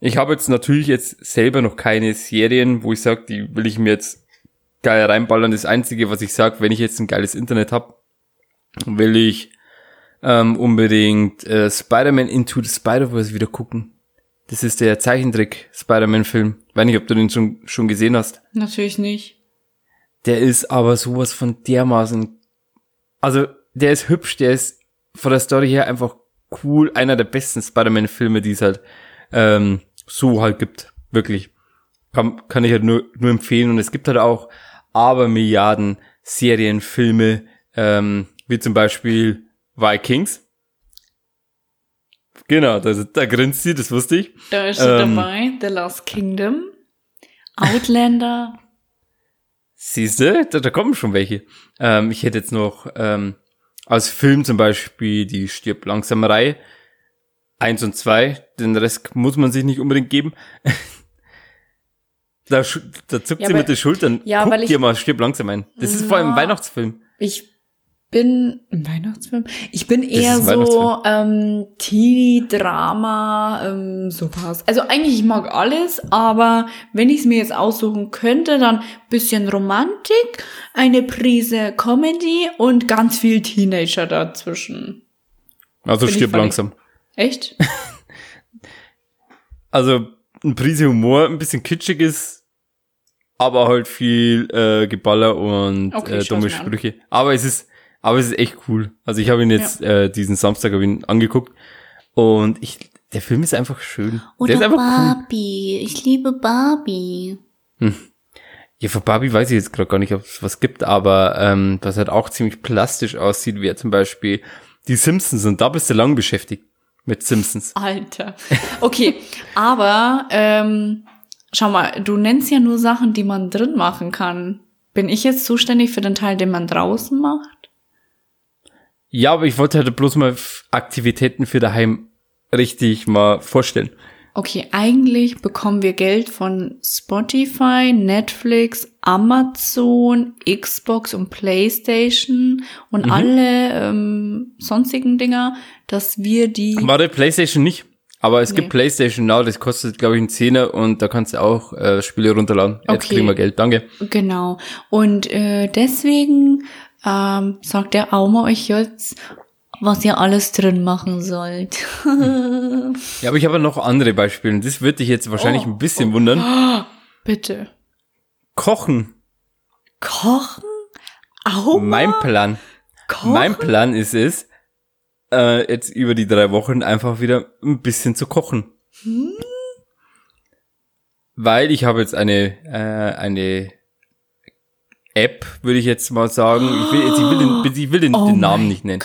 Ich habe jetzt natürlich jetzt selber noch keine Serien, wo ich sage, die will ich mir jetzt geil reinballern. Das Einzige, was ich sage, wenn ich jetzt ein geiles Internet habe, will ich ähm, unbedingt äh, Spider-Man Into the Spider-Verse wieder gucken. Das ist der Zeichentrick Spider-Man-Film. Weiß nicht, ob du den schon, schon gesehen hast. Natürlich nicht. Der ist aber sowas von dermaßen. Also, der ist hübsch, der ist von der Story her einfach cool. Einer der besten Spider-Man-Filme, die es halt ähm, so halt gibt. Wirklich. Kann, kann ich halt nur, nur empfehlen. Und es gibt halt auch aber Milliarden Serien, Filme, ähm, wie zum Beispiel Vikings. Genau, da, da grinst sie, das wusste ich. Da ist Ähm. dabei The Last Kingdom, Outlander. Siehste, da, da kommen schon welche. Ähm, ich hätte jetzt noch ähm, als Film zum Beispiel die Stirb langsam Reihe. Eins und zwei, den Rest muss man sich nicht unbedingt geben. da, da zuckt Ja, sie aber- mit den Schultern. ja, Guck weil ich- dir mal Stirb langsam ein. Das ist vor allem ein Na. Weihnachtsfilm. Ich bin Weihnachtsfilm. Ich bin eher so ähm, Teenie-Drama, ähm, sowas. Also eigentlich ich mag alles, aber wenn ich es mir jetzt aussuchen könnte, dann bisschen Romantik, eine Prise Comedy und ganz viel Teenager dazwischen. Also Bin Stirb langsam. Echt? also ein Prise Humor, ein bisschen kitschig ist, aber halt viel äh, Geballer und Okay, äh, dumme mir an. Sprüche. Aber es ist, aber es ist echt cool. Also ich habe ihn jetzt äh, diesen Samstag hab ihn angeguckt und ich, der Film ist einfach schön. der ist einfach cool. Barbie. Ich liebe Barbie. Ja, von Barbie weiß ich jetzt gerade gar nicht, ob es was gibt, aber ähm, was halt auch ziemlich plastisch aussieht, wäre zum Beispiel die Simpsons und da bist du lang beschäftigt mit Simpsons. Alter. Okay, aber ähm, schau mal, du nennst ja nur Sachen, die man drin machen kann. Bin ich jetzt zuständig für den Teil, den man draußen macht? Ja, aber ich wollte halt bloß mal Aktivitäten für daheim richtig mal vorstellen. Okay, eigentlich bekommen wir Geld von Spotify, Netflix, Amazon, Xbox und PlayStation und alle ähm, sonstigen Dinger, dass wir die. Warte, PlayStation nicht. Aber es Nee. gibt PlayStation Now, das kostet, glaube ich, einen Zehner und da kannst du auch äh, Spiele runterladen. Jetzt Okay. kriegen wir Geld, danke. Genau. Und äh, deswegen ähm, sagt der Auma euch jetzt, was ihr alles drin machen sollt. Ja, aber ich habe noch andere Beispiele und das wird dich jetzt wahrscheinlich Oh, ein bisschen wundern. Bitte. Kochen. Kochen? Auma? Mein Plan. Kochen? Mein Plan ist es, äh, jetzt über die drei Wochen einfach wieder ein bisschen zu kochen. Weil ich habe jetzt eine, äh, eine App, würde ich jetzt mal sagen. Ich will, jetzt, ich will den, ich will den, Oh den Namen nicht nennen.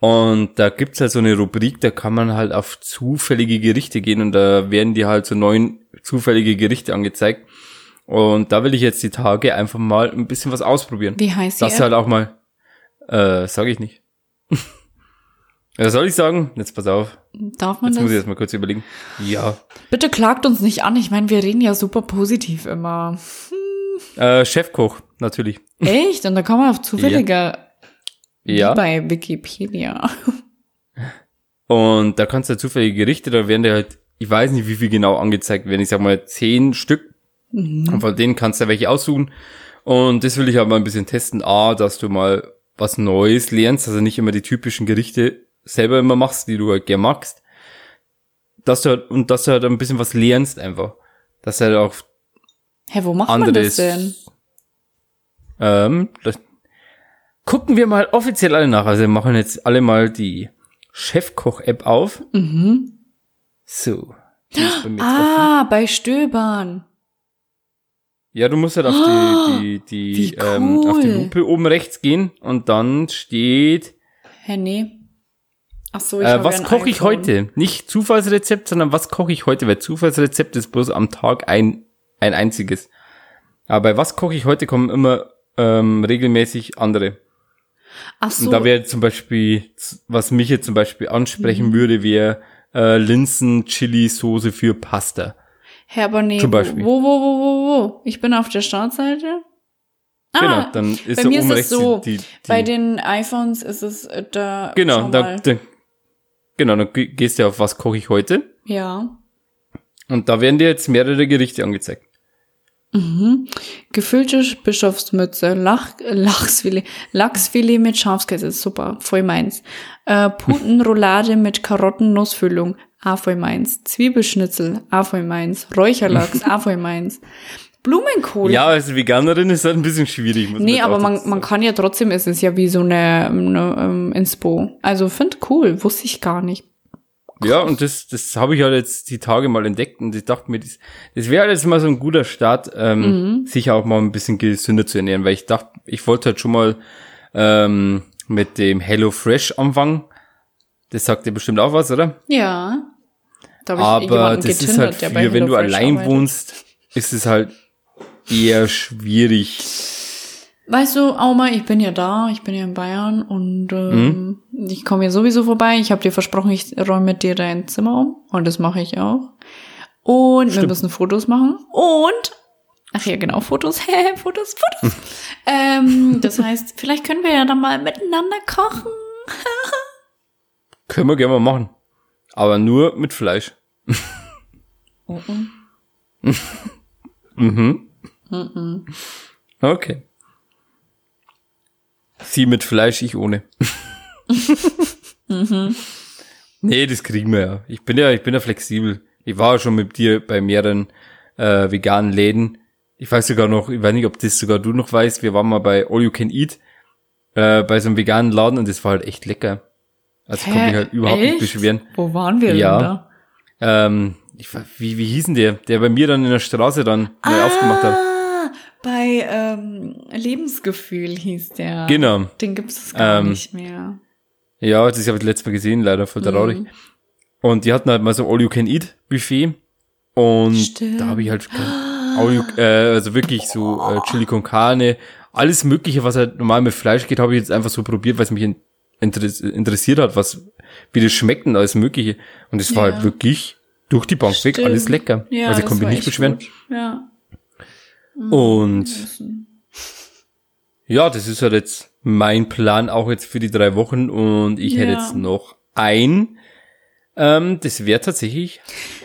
Und da gibt's halt so eine Rubrik, da kann man halt auf zufällige Gerichte gehen und da werden dir halt so neun zufällige Gerichte angezeigt. Und da will ich jetzt die Tage einfach mal ein bisschen was ausprobieren. Wie heißt die Das App? halt auch mal, äh, sage ich nicht. ja, soll ich sagen? Jetzt pass auf. Darf man Jetzt das? muss ich erst mal kurz überlegen. Ja. Bitte klagt uns nicht an. Ich meine, wir reden ja super positiv immer. Äh, Chefkoch, natürlich. Echt? Und da kann man auf zufällige Ja. bei Wikipedia. Und da kannst du zufällige Gerichte, da werden dir halt, ich weiß nicht, wie viel genau angezeigt werden. Ich sag mal zehn Stück. Und von denen kannst du welche aussuchen. Und das will ich aber mal ein bisschen testen. A, dass du mal was Neues lernst, also nicht immer die typischen Gerichte selber immer machst, die du halt gern magst. Dass du halt, und dass du halt ein bisschen was lernst einfach. Dass du halt auch Hä, wo macht man anderes. das denn? Ähm, das gucken wir mal offiziell alle nach. Also wir machen jetzt alle mal die Chefkoch-App auf. Mhm. So. Bei jetzt offen. Ah, bei Stöbern. Ja, du musst halt auf die, die, die, Wie ähm, auf die cool. Lupe oben rechts gehen und dann steht, Hä, nee. Ach so, ich äh, was koche ich heute? Nicht Zufallsrezept, sondern was koche ich heute? Weil Zufallsrezept ist bloß am Tag ein, ein einziges. Aber bei was koche ich heute kommen immer ähm, regelmäßig andere. Ach so. Und da wäre zum Beispiel, was mich jetzt zum Beispiel ansprechen Mhm. würde, wäre äh, Linsen-Chili-Soße für Pasta. Aber nee. Zum Beispiel. Wo, wo, wo, wo, wo? Ich bin auf der Startseite. Ah, genau, dann ist bei da mir ist es so. die, die, Bei den iPhones ist es äh, da. Genau, da, da, genau, dann ge- gehst du auf was koche ich heute Ja. und da werden dir jetzt mehrere Gerichte angezeigt. Gefüllte Bischofsmütze, Lach, Lachsfilet, Lachsfilet mit Schafskäse, super, voll meins. Äh, Putenroulade mit Karottennussfüllung, auch voll meins. Zwiebelschnitzel, auch voll meins. Räucherlachs, auch voll meins. Blumenkohl. Ja, als Veganerin ist das ein bisschen schwierig. Muss Nee, aber man, man kann ja trotzdem, es ist ja wie so eine, eine ähm, Inspo. Also find cool, wusste ich gar nicht. Ja, und das, das habe ich halt jetzt die Tage mal entdeckt und ich dachte mir, das, das wäre jetzt mal so ein guter Start, ähm, sich auch mal ein bisschen gesünder zu ernähren, weil ich dachte, ich wollte halt schon mal ähm, mit dem Hello Fresh anfangen. Das sagt dir bestimmt auch was, oder? Ja. Da Aber das ist halt für, wenn du allein arbeitet. wohnst, ist es halt eher schwierig. Weißt du, Auma, ich bin ja da, ich bin ja in Bayern und ähm, Mhm. Ich komme hier sowieso vorbei. Ich habe dir versprochen, ich räume mit dir dein Zimmer um und das mache ich auch. Und wir müssen Fotos machen und ach ja, genau, Fotos, hä, Fotos, Fotos. ähm, das heißt, vielleicht können wir ja dann mal miteinander kochen. Können wir gerne mal machen. Aber nur mit Fleisch. Oh, oh. Okay. Sie mit Fleisch, ich ohne. Nee, das kriegen wir ja. Ich bin ja, ich bin ja flexibel. Ich war schon mit dir bei mehreren äh, veganen Läden. Ich weiß sogar noch, ich weiß nicht, ob das sogar du noch weißt, wir waren mal bei All You Can Eat, äh, bei so einem veganen Laden und das war halt echt lecker. Also konnte mich halt überhaupt Echt? nicht beschweren. Wo waren wir Ja. denn da? Ähm, ich, wie, wie hieß denn der, der bei mir dann in der Straße dann neu aufgemacht hat? Ah, bei ähm, Lebensgefühl hieß der. Genau. Den gibt es gar Ähm, nicht mehr. Ja, das habe ich letztes Mal gesehen, leider voll traurig. Mhm. Und die hatten halt mal so All-You-Can-Eat-Buffet. Und Stimmt. da habe ich halt All you, äh, also wirklich so äh, Chili con Carne, alles Mögliche, was halt normal mit Fleisch geht, habe ich jetzt einfach so probiert, weil es mich in, interess interessiert hat, was wie das schmeckt und alles Mögliche. Und es war Ja. halt wirklich durch die Bank weg Stimmt. alles lecker. Ja, also ich konnte war mich nicht beschweren. gut. Ja. Und ja, das ist halt jetzt mein Plan auch jetzt für die drei Wochen und ich hätte Ja. jetzt noch ein. Ähm, das wäre tatsächlich,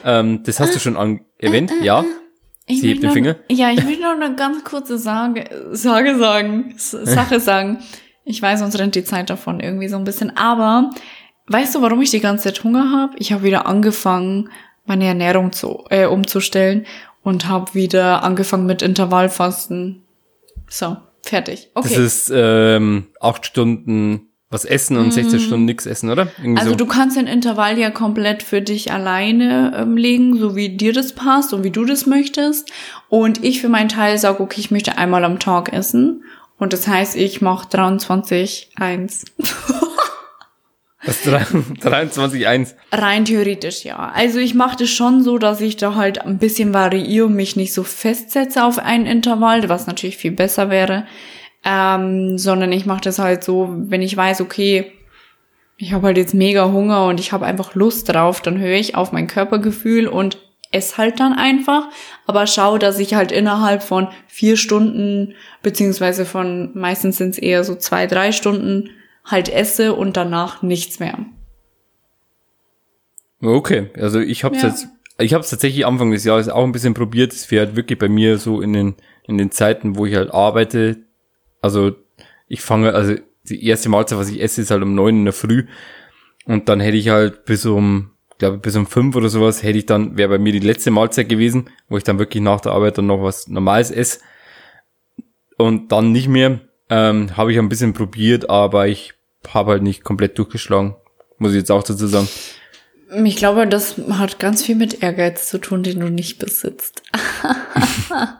ähm, das hast du schon an erwähnt, ja. Ich Sie hebt den noch- Finger. Ja, ich möchte noch eine ganz kurze Sage, Sage sagen, Sache sagen. Ich weiß, uns rennt die Zeit davon irgendwie so ein bisschen. Aber weißt du, warum ich die ganze Zeit Hunger habe? Ich habe wieder angefangen, meine Ernährung zu, äh, umzustellen und habe wieder angefangen mit Intervallfasten. So, fertig. Okay. Das ist ähm, acht Stunden was essen und 16 Stunden nichts essen, oder? Irgendwie. Also so. du kannst den Intervall ja komplett für dich alleine ähm, legen, so wie dir das passt und wie du das möchtest. Und ich für meinen Teil sage, okay, ich möchte einmal am Tag essen. Und das heißt, ich mache 23, 1. Das 23,1. Rein theoretisch ja. Also ich mache das schon so, dass ich da halt ein bisschen variiere und mich nicht so festsetze auf einen Intervall, was natürlich viel besser wäre. Ähm, sondern ich mache das halt so, wenn ich weiß, okay, ich habe halt jetzt mega Hunger und ich habe einfach Lust drauf, dann höre ich auf mein Körpergefühl und ess halt dann einfach, aber schau, dass ich halt innerhalb von vier Stunden, beziehungsweise von meistens sind es eher so zwei, drei Stunden halt esse und danach nichts mehr. Okay, also ich habe es Ja. jetzt, ich habe es tatsächlich Anfang des Jahres auch ein bisschen probiert. Es wäre halt wirklich bei mir so in den in den Zeiten, wo ich halt arbeite. Also ich fange, also die erste Mahlzeit, was ich esse, ist halt um neun in der Früh und dann hätte ich halt bis um, glaube bis um fünf oder sowas hätte ich dann wäre bei mir die letzte Mahlzeit gewesen, wo ich dann wirklich nach der Arbeit dann noch was Normales esse und dann nicht mehr. Ähm, habe ich ein bisschen probiert, aber ich habe halt nicht komplett durchgeschlagen, muss ich jetzt auch dazu sagen. Ich glaube, das hat ganz viel mit Ehrgeiz zu tun, den du nicht besitzt.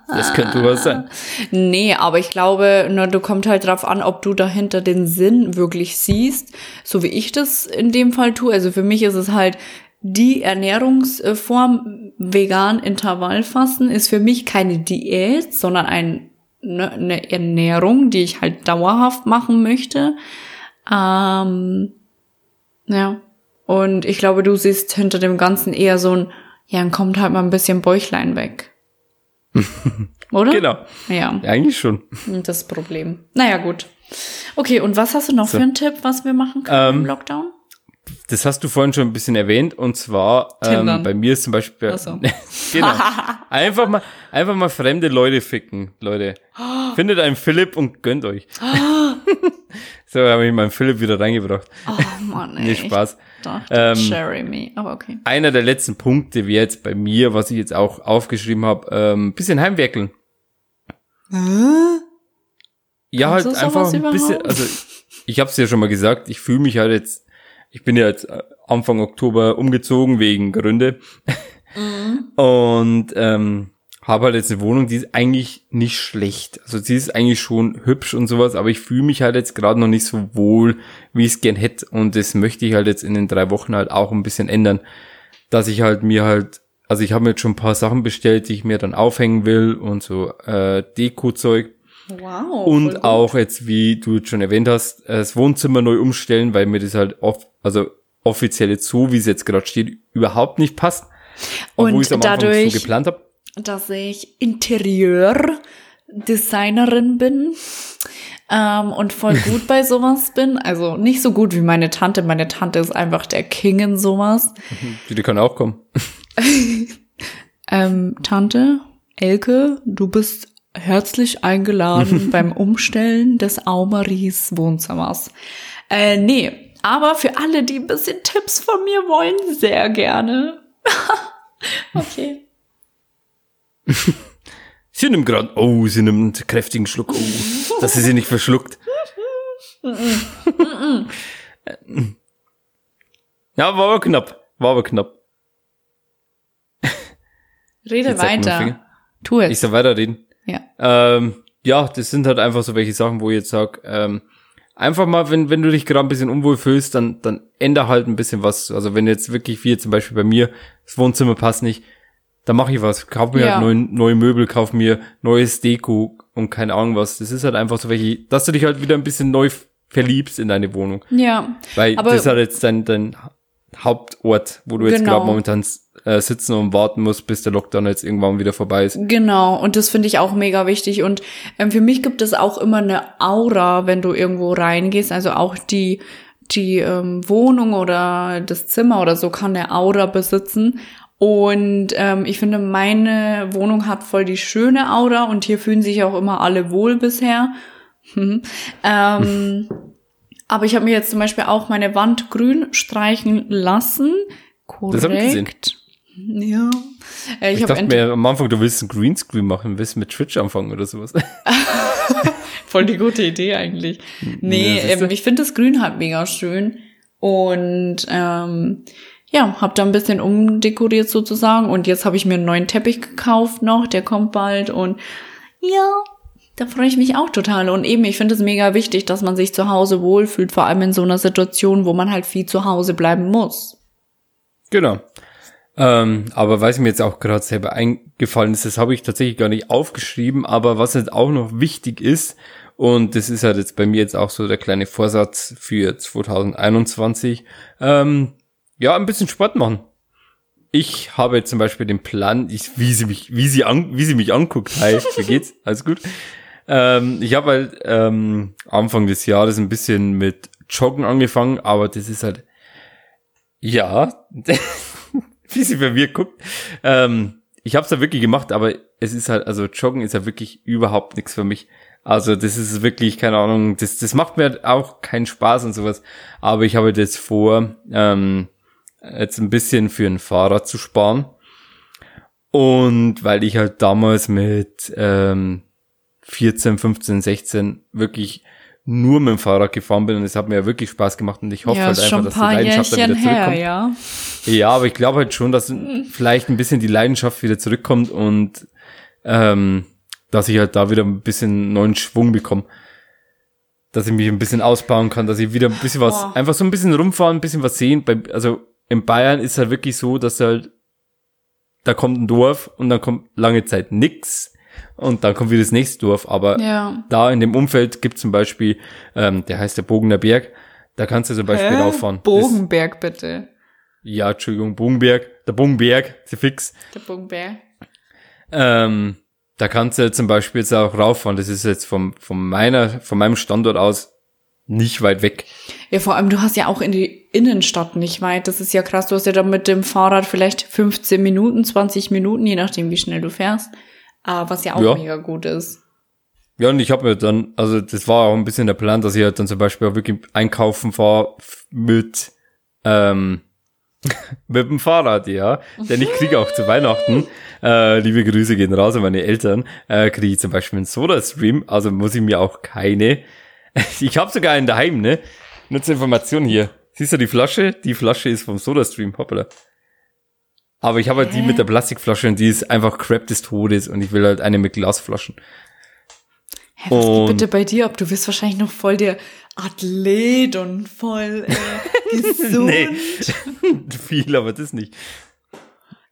Das könnte was sein. Nee, aber ich glaube, nur du kommt halt drauf an, ob du dahinter den Sinn wirklich siehst, so wie ich das in dem Fall tue. Also für mich ist es halt die Ernährungsform vegan Intervallfasten ist für mich keine Diät, sondern ein, ne, eine Ernährung, die ich halt dauerhaft machen möchte. Ähm, ja. Und ich glaube, du siehst hinter dem Ganzen eher so ein, ja, dann kommt halt mal ein bisschen Bäuchlein weg. Oder? Genau. Ja. Eigentlich schon. Das Problem. Naja, gut. Okay, und was hast du noch So. für einen Tipp, was wir machen können Ähm, im Lockdown? Das hast du vorhin schon ein bisschen erwähnt und zwar ähm, bei mir ist zum Beispiel so. genau einfach mal einfach mal fremde Leute ficken, Leute. Findet einen Philipp und gönnt euch. so habe ich meinen Philipp wieder reingebracht. Oh Mann, ey. Nee, Spaß. Ähm, Jeremy. Aber okay. Einer der letzten Punkte wäre jetzt bei mir, was ich jetzt auch aufgeschrieben habe, ähm, bisschen heimwerkeln. Ja, Kannst halt einfach ein bisschen, also ich habe es ja schon mal gesagt, ich fühle mich halt jetzt, ich bin ja jetzt äh, Anfang Oktober umgezogen wegen Gründe Mhm. und ähm, habe halt jetzt eine Wohnung, die ist eigentlich nicht schlecht. Also sie ist eigentlich schon hübsch und sowas, aber ich fühle mich halt jetzt gerade noch nicht so wohl, wie ich es gern hätte und das möchte ich halt jetzt in den drei Wochen halt auch ein bisschen ändern, dass ich halt mir halt, also ich habe mir jetzt schon ein paar Sachen bestellt, die ich mir dann aufhängen will und so äh, Deko-Zeug. Wow. Und auch jetzt, wie du jetzt schon erwähnt hast, das Wohnzimmer neu umstellen, weil mir das halt oft, also offiziell jetzt so, wie es jetzt gerade steht, überhaupt nicht passt. Und ich's am Anfang dadurch- so geplant habe. dass ich Interieurdesignerin bin ähm, und voll gut bei sowas bin. Also nicht so gut wie meine Tante. Meine Tante ist einfach der King in sowas. Die kann auch kommen. Ähm, Tante, Elke, du bist herzlich eingeladen beim Umstellen des Aumaries Wohnzimmers. Äh, nee, aber für alle, die ein bisschen Tipps von mir wollen, sehr gerne. Okay. Sie nimmt gerade, oh, sie nimmt einen kräftigen Schluck, oh, dass sie sie nicht verschluckt. ja, war aber knapp, war aber knapp. Rede weiter. Tu Ich es. soll weiterreden. Ja. Ähm, ja, das sind halt einfach so welche Sachen, wo ich jetzt sag, ähm, einfach mal, wenn, wenn du dich gerade ein bisschen unwohl fühlst, dann, dann änder halt ein bisschen was. Also wenn jetzt wirklich, wie jetzt zum Beispiel bei mir, das Wohnzimmer passt nicht, dann mache ich was. Kauf mir Ja. halt neue, neue Möbel, kauf mir neues Deko und keine Ahnung was. Das ist halt einfach so welche, dass du dich halt wieder ein bisschen neu verliebst in deine Wohnung. Ja. Weil Aber- das ist halt jetzt dein, dein Hauptort, wo du jetzt Genau. gerade momentan äh, sitzen und warten musst, bis der Lockdown jetzt irgendwann wieder vorbei ist. Genau, und das finde ich auch mega wichtig. Und ähm, für mich gibt es auch immer eine Aura, wenn du irgendwo reingehst. Also auch die, die ähm, Wohnung oder das Zimmer oder so kann eine Aura besitzen. Und ähm, ich finde, meine Wohnung hat voll die schöne Aura und hier fühlen sich auch immer alle wohl bisher. Hm. ähm, aber ich habe mir jetzt zum Beispiel auch meine Wand grün streichen lassen. Korrekt. Das hab ich gesehen. Ja. Äh, Ich, ich, hab dachte mir am Anfang, du willst ein Greenscreen machen, willst mit Twitch anfangen oder sowas. Voll die gute Idee eigentlich. Nee, Ja, ähm, ich finde das Grün halt mega schön. Und ähm, ja, habe da ein bisschen umdekoriert sozusagen. Und jetzt habe ich mir einen neuen Teppich gekauft noch, der kommt bald. Und ja, da freue ich mich auch total. Und eben, ich finde es mega wichtig, dass man sich zu Hause wohlfühlt, vor allem in so einer Situation, wo man halt viel zu Hause bleiben muss. genau. Ähm, aber was mir jetzt auch gerade selber eingefallen ist, das habe ich tatsächlich gar nicht aufgeschrieben, aber was jetzt auch noch wichtig ist, und das ist halt jetzt bei mir jetzt auch so der kleine Vorsatz für 2021, ähm, ja, ein bisschen Sport machen. Ich habe jetzt zum Beispiel den Plan, ich, wie sie mich, wie sie an, wie sie mich anguckt. Hi, wie geht's? Alles gut? Ähm, ich habe halt ähm, Anfang des Jahres ein bisschen mit Joggen angefangen, aber das ist halt ja, wie sie bei mir guckt. Ähm, ich habe es ja wirklich gemacht, aber es ist halt, also Joggen ist ja wirklich überhaupt nichts für mich. Also das ist wirklich, keine Ahnung, das, das macht mir halt auch keinen Spaß und sowas. Aber ich habe jetzt vor, ähm, jetzt ein bisschen für ein Fahrrad zu sparen. Und weil ich halt damals mit ähm, 14, 15, 16 wirklich nur mit dem Fahrrad gefahren bin und es hat mir ja wirklich Spaß gemacht und ich hoffe ja, halt einfach, ein dass die Leidenschaft da Jährchen wieder her, zurückkommt. ja. Ja, aber ich glaube halt schon, dass vielleicht ein bisschen die Leidenschaft wieder zurückkommt und ähm, dass ich halt da wieder ein bisschen neuen Schwung bekomme. Dass ich mich ein bisschen ausbauen kann, dass ich wieder ein bisschen was, Boah. einfach so ein bisschen rumfahren, ein bisschen was sehen. Bei, also in Bayern ist halt wirklich so, dass halt, da kommt ein Dorf und dann kommt lange Zeit nix und dann kommt wieder das nächste Dorf. Aber Ja. da in dem Umfeld gibt zum Beispiel, ähm, der heißt der Bogener Berg, da kannst du zum Beispiel Hä? rauffahren. Das- Bogenberg, bitte. ja, Entschuldigung, Bogenberg, der Bogenberg, ist fix. Der Bogenberg. Ähm, da kannst du zum Beispiel jetzt auch rauffahren. Das ist jetzt vom, von meiner, von meinem Standort aus nicht weit weg. Ja, vor allem, du hast ja auch in die Innenstadt nicht weit. Das ist ja krass. Du hast ja dann mit dem Fahrrad vielleicht 15 Minuten, 20 Minuten, je nachdem, wie schnell du fährst. Äh, was ja auch Ja. mega gut ist. Ja, und ich habe mir dann, also das war auch ein bisschen der Plan, dass ich halt dann zum Beispiel auch wirklich einkaufen fahre mit, ähm, mit dem Fahrrad, ja. Denn ich kriege auch zu Weihnachten, äh, liebe Grüße gehen raus an meine Eltern, äh, kriege ich zum Beispiel einen Soda-Stream, also muss ich mir auch keine, ich habe sogar einen daheim, ne? Nur zur Information hier. Siehst du die Flasche? Die Flasche ist vom Soda-Stream, hoppala. Aber ich habe halt die mit der Plastikflasche und die ist einfach Crap des Todes und ich will halt eine mit Glasflaschen. Hä, was Und- geht bitte bei dir ab? Du bist wahrscheinlich noch voll der Athlet und voll äh, gesund. Nee. Viel, aber das nicht.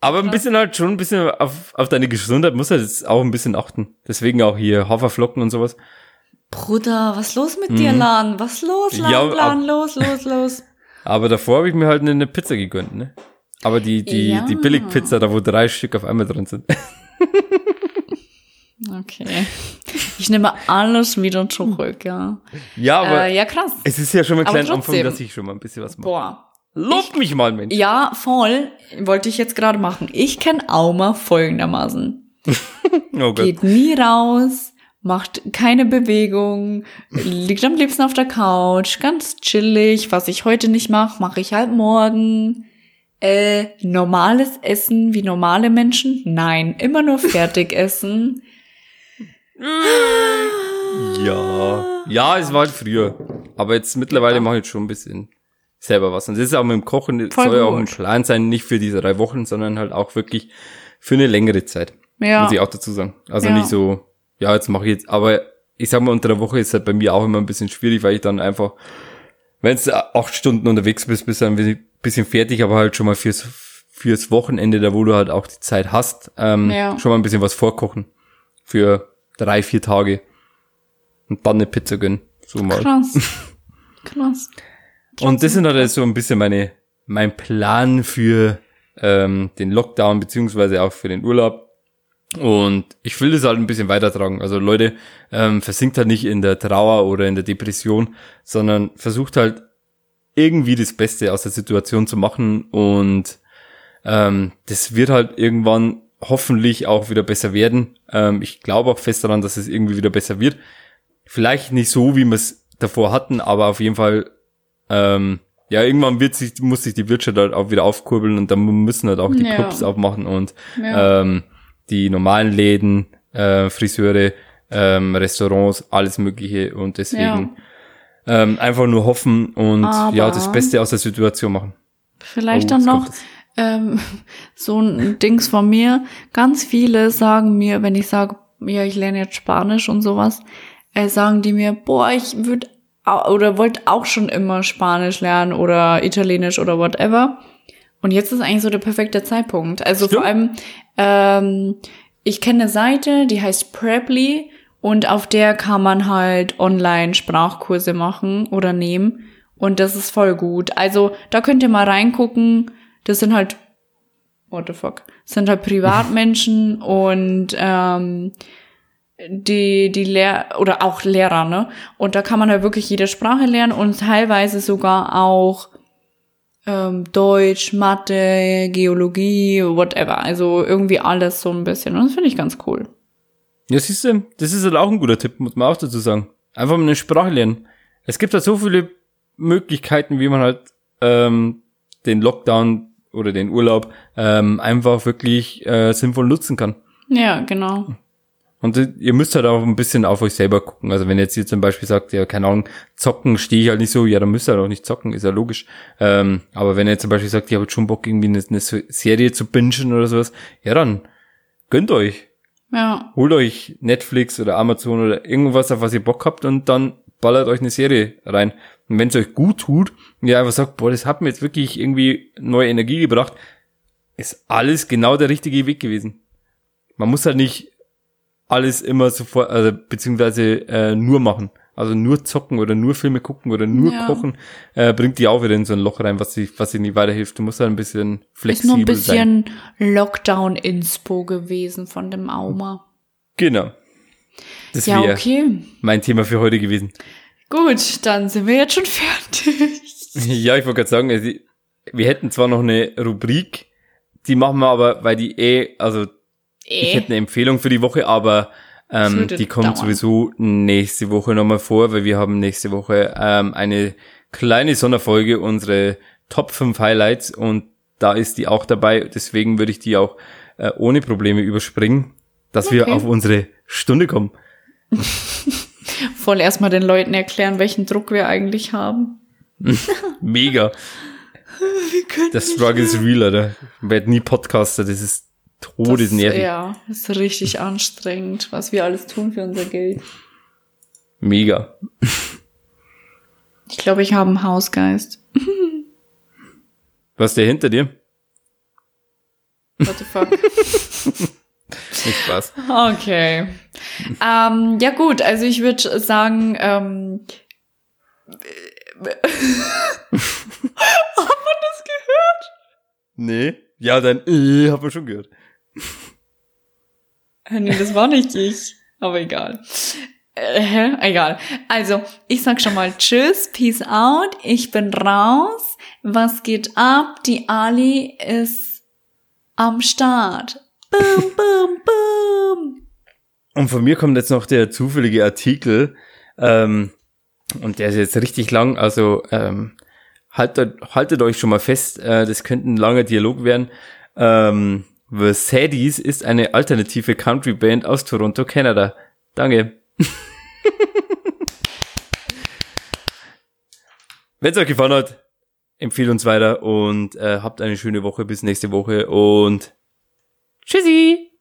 Aber ein bisschen halt schon ein bisschen auf, auf deine Gesundheit muss halt jetzt auch ein bisschen achten. Deswegen auch hier Haferflocken und sowas. Bruder, was los mit dir, Lan? Was los, Lan, Mhm. Ja, Lan? Los, los, los. Aber davor habe ich mir halt eine Pizza gegönnt, ne? Aber die, die, Ja. die Billigpizza, da wo drei Stück auf einmal drin sind. Okay. Ich nehme alles wieder zurück, ja. Ja, aber Äh, ja, krass. es ist ja schon mal ein kleiner Anfang, dass ich schon mal ein bisschen was mache. Boah. Lob mich mal, Mensch. Ja, voll. Wollte ich jetzt gerade machen. Ich kenne Auma folgendermaßen. Oh Gott. Geht nie raus, macht keine Bewegung, liegt am liebsten auf der Couch, ganz chillig. Was ich heute nicht mache, mache ich halt morgen. Äh, normales Essen wie normale Menschen? Nein, immer nur Fertigessen. Ja. Ja, es war halt früher. Aber jetzt mittlerweile mache ich jetzt schon ein bisschen selber was. Und das ist auch mit dem Kochen, Voll soll ja auch ein. Plan sein, nicht für diese drei Wochen, sondern halt auch wirklich für eine längere Zeit. Ja. Muss ich auch dazu sagen. Also Ja. nicht so, ja, jetzt mache ich jetzt, aber ich sag mal, unter der Woche ist halt bei mir auch immer ein bisschen schwierig, weil ich dann einfach, wenn du acht Stunden unterwegs bist, bist du ein bisschen fertig, aber halt schon mal fürs, fürs Wochenende, da wo du halt auch die Zeit hast, ähm, Ja. schon mal ein bisschen was vorkochen. Für drei, vier Tage. Und dann eine Pizza gönnen. So mal. Krass. Krass. Und das sind halt so ein bisschen meine, mein Plan für ähm, den Lockdown, beziehungsweise auch für den Urlaub. Und ich will das halt ein bisschen weitertragen. Also Leute, ähm, versinkt halt nicht in der Trauer oder in der Depression, sondern versucht halt irgendwie das Beste aus der Situation zu machen und ähm, das wird halt irgendwann hoffentlich auch wieder besser werden. Ähm, ich glaube auch fest daran, dass es irgendwie wieder besser wird. Vielleicht nicht so, wie wir es davor hatten, aber auf jeden Fall, ähm, ja, irgendwann wird sich, muss sich die Wirtschaft halt auch wieder aufkurbeln und dann müssen halt auch die Ja. Clubs aufmachen und Ja. ähm, die normalen Läden, äh, Friseure, ähm, Restaurants, alles Mögliche und deswegen ähm, einfach nur hoffen und Aber- ja, das Beste aus der Situation machen. Vielleicht Oh, dann noch ähm, so ein Dings von mir. Ganz viele sagen mir, wenn ich sage, ja, ich lerne jetzt Spanisch und sowas, äh, sagen die mir, boah, ich würde oder wollte auch schon immer Spanisch lernen oder Italienisch oder whatever. Und jetzt ist eigentlich so der perfekte Zeitpunkt. Also Stimmt. vor allem, ähm, ich kenne eine Seite, die heißt Preply und auf der kann man halt online Sprachkurse machen oder nehmen. Und das ist voll gut. Also da könnt ihr mal reingucken. Das sind halt, what the fuck, das sind halt Privatmenschen und ähm, die, die Lehr oder auch Lehrer, ne? Und da kann man halt wirklich jede Sprache lernen und teilweise sogar auch ähm, Deutsch, Mathe, Geologie, whatever. Also irgendwie alles so ein bisschen. Und das finde ich ganz cool. Ja, siehst du, das ist halt auch ein guter Tipp, muss man auch dazu sagen. Einfach mal eine Sprache lernen. Es gibt halt so viele Möglichkeiten, wie man halt ähm, den Lockdown oder den Urlaub ähm, einfach wirklich äh, sinnvoll nutzen kann. Ja, genau. Und äh, ihr müsst halt auch ein bisschen auf euch selber gucken. Also wenn jetzt ihr zum Beispiel sagt, ja, keine Ahnung, zocken stehe ich halt nicht so, ja, dann müsst ihr halt auch nicht zocken, ist ja logisch. Ähm, aber wenn ihr zum Beispiel sagt, ihr habt schon Bock, irgendwie eine, eine Serie zu bingen oder sowas, ja, dann gönnt euch. Ja, Holt euch Netflix oder Amazon oder irgendwas, auf was ihr Bock habt und dann ballert euch eine Serie rein. Und wenn es euch gut tut und ihr einfach sagt, boah, das hat mir jetzt wirklich irgendwie neue Energie gebracht, ist alles genau der richtige Weg gewesen. Man muss halt nicht alles immer sofort, also beziehungsweise äh, nur machen. Also nur zocken oder nur Filme gucken oder nur Ja. kochen, äh, bringt die auch wieder in so ein Loch rein, was sich, was sich nicht weiterhilft. Du musst halt ein bisschen ist flexibel nur ein sein. bisschen Lockdown-Inspo gewesen von dem Auma. Genau. Das Ja, okay. mein Thema für heute gewesen. Gut, dann sind wir jetzt schon fertig. Ja, ich wollte gerade sagen, also, wir hätten zwar noch eine Rubrik, die machen wir aber, weil die eh, also ich Eh. hätte eine Empfehlung für die Woche, aber ähm, die kommt dauern. sowieso nächste Woche nochmal vor, weil wir haben nächste Woche ähm, eine kleine Sonderfolge, unsere Top 5 Highlights und da ist die auch dabei, deswegen würde ich die auch äh, ohne Probleme überspringen, dass wir Okay. auf unsere Stunde kommen. Voll erstmal den Leuten erklären, welchen Druck wir eigentlich haben. Mega. Der Struggle ist real. Ich werd nie Podcaster, das ist todesnervig. Ja, das ist richtig anstrengend, was wir alles tun für unser Geld. Mega. Ich glaube, ich habe einen Hausgeist. Was ist der hinter dir? What the fuck? Nicht Spaß. Okay. ähm, ja gut, also ich würde sagen, ähm, hat man das gehört? Nee. Ja, dann äh, hab ich schon gehört. Äh, Nee, das war nicht ich. Aber egal. Äh? Egal. Also, ich sag schon mal Tschüss, Peace out. Ich bin raus. Was geht ab? Die Ali ist am Start. Boom, boom, boom. Und von mir kommt jetzt noch der zufällige Artikel, ähm, und der ist jetzt richtig lang, also ähm, haltet, haltet euch schon mal fest, äh, das könnte ein langer Dialog werden. Ähm, The Sadies ist eine alternative Country-Band aus Toronto, Kanada. Danke. Wenn es euch gefallen hat, empfehlt uns weiter und äh, habt eine schöne Woche bis nächste Woche und tschüssi!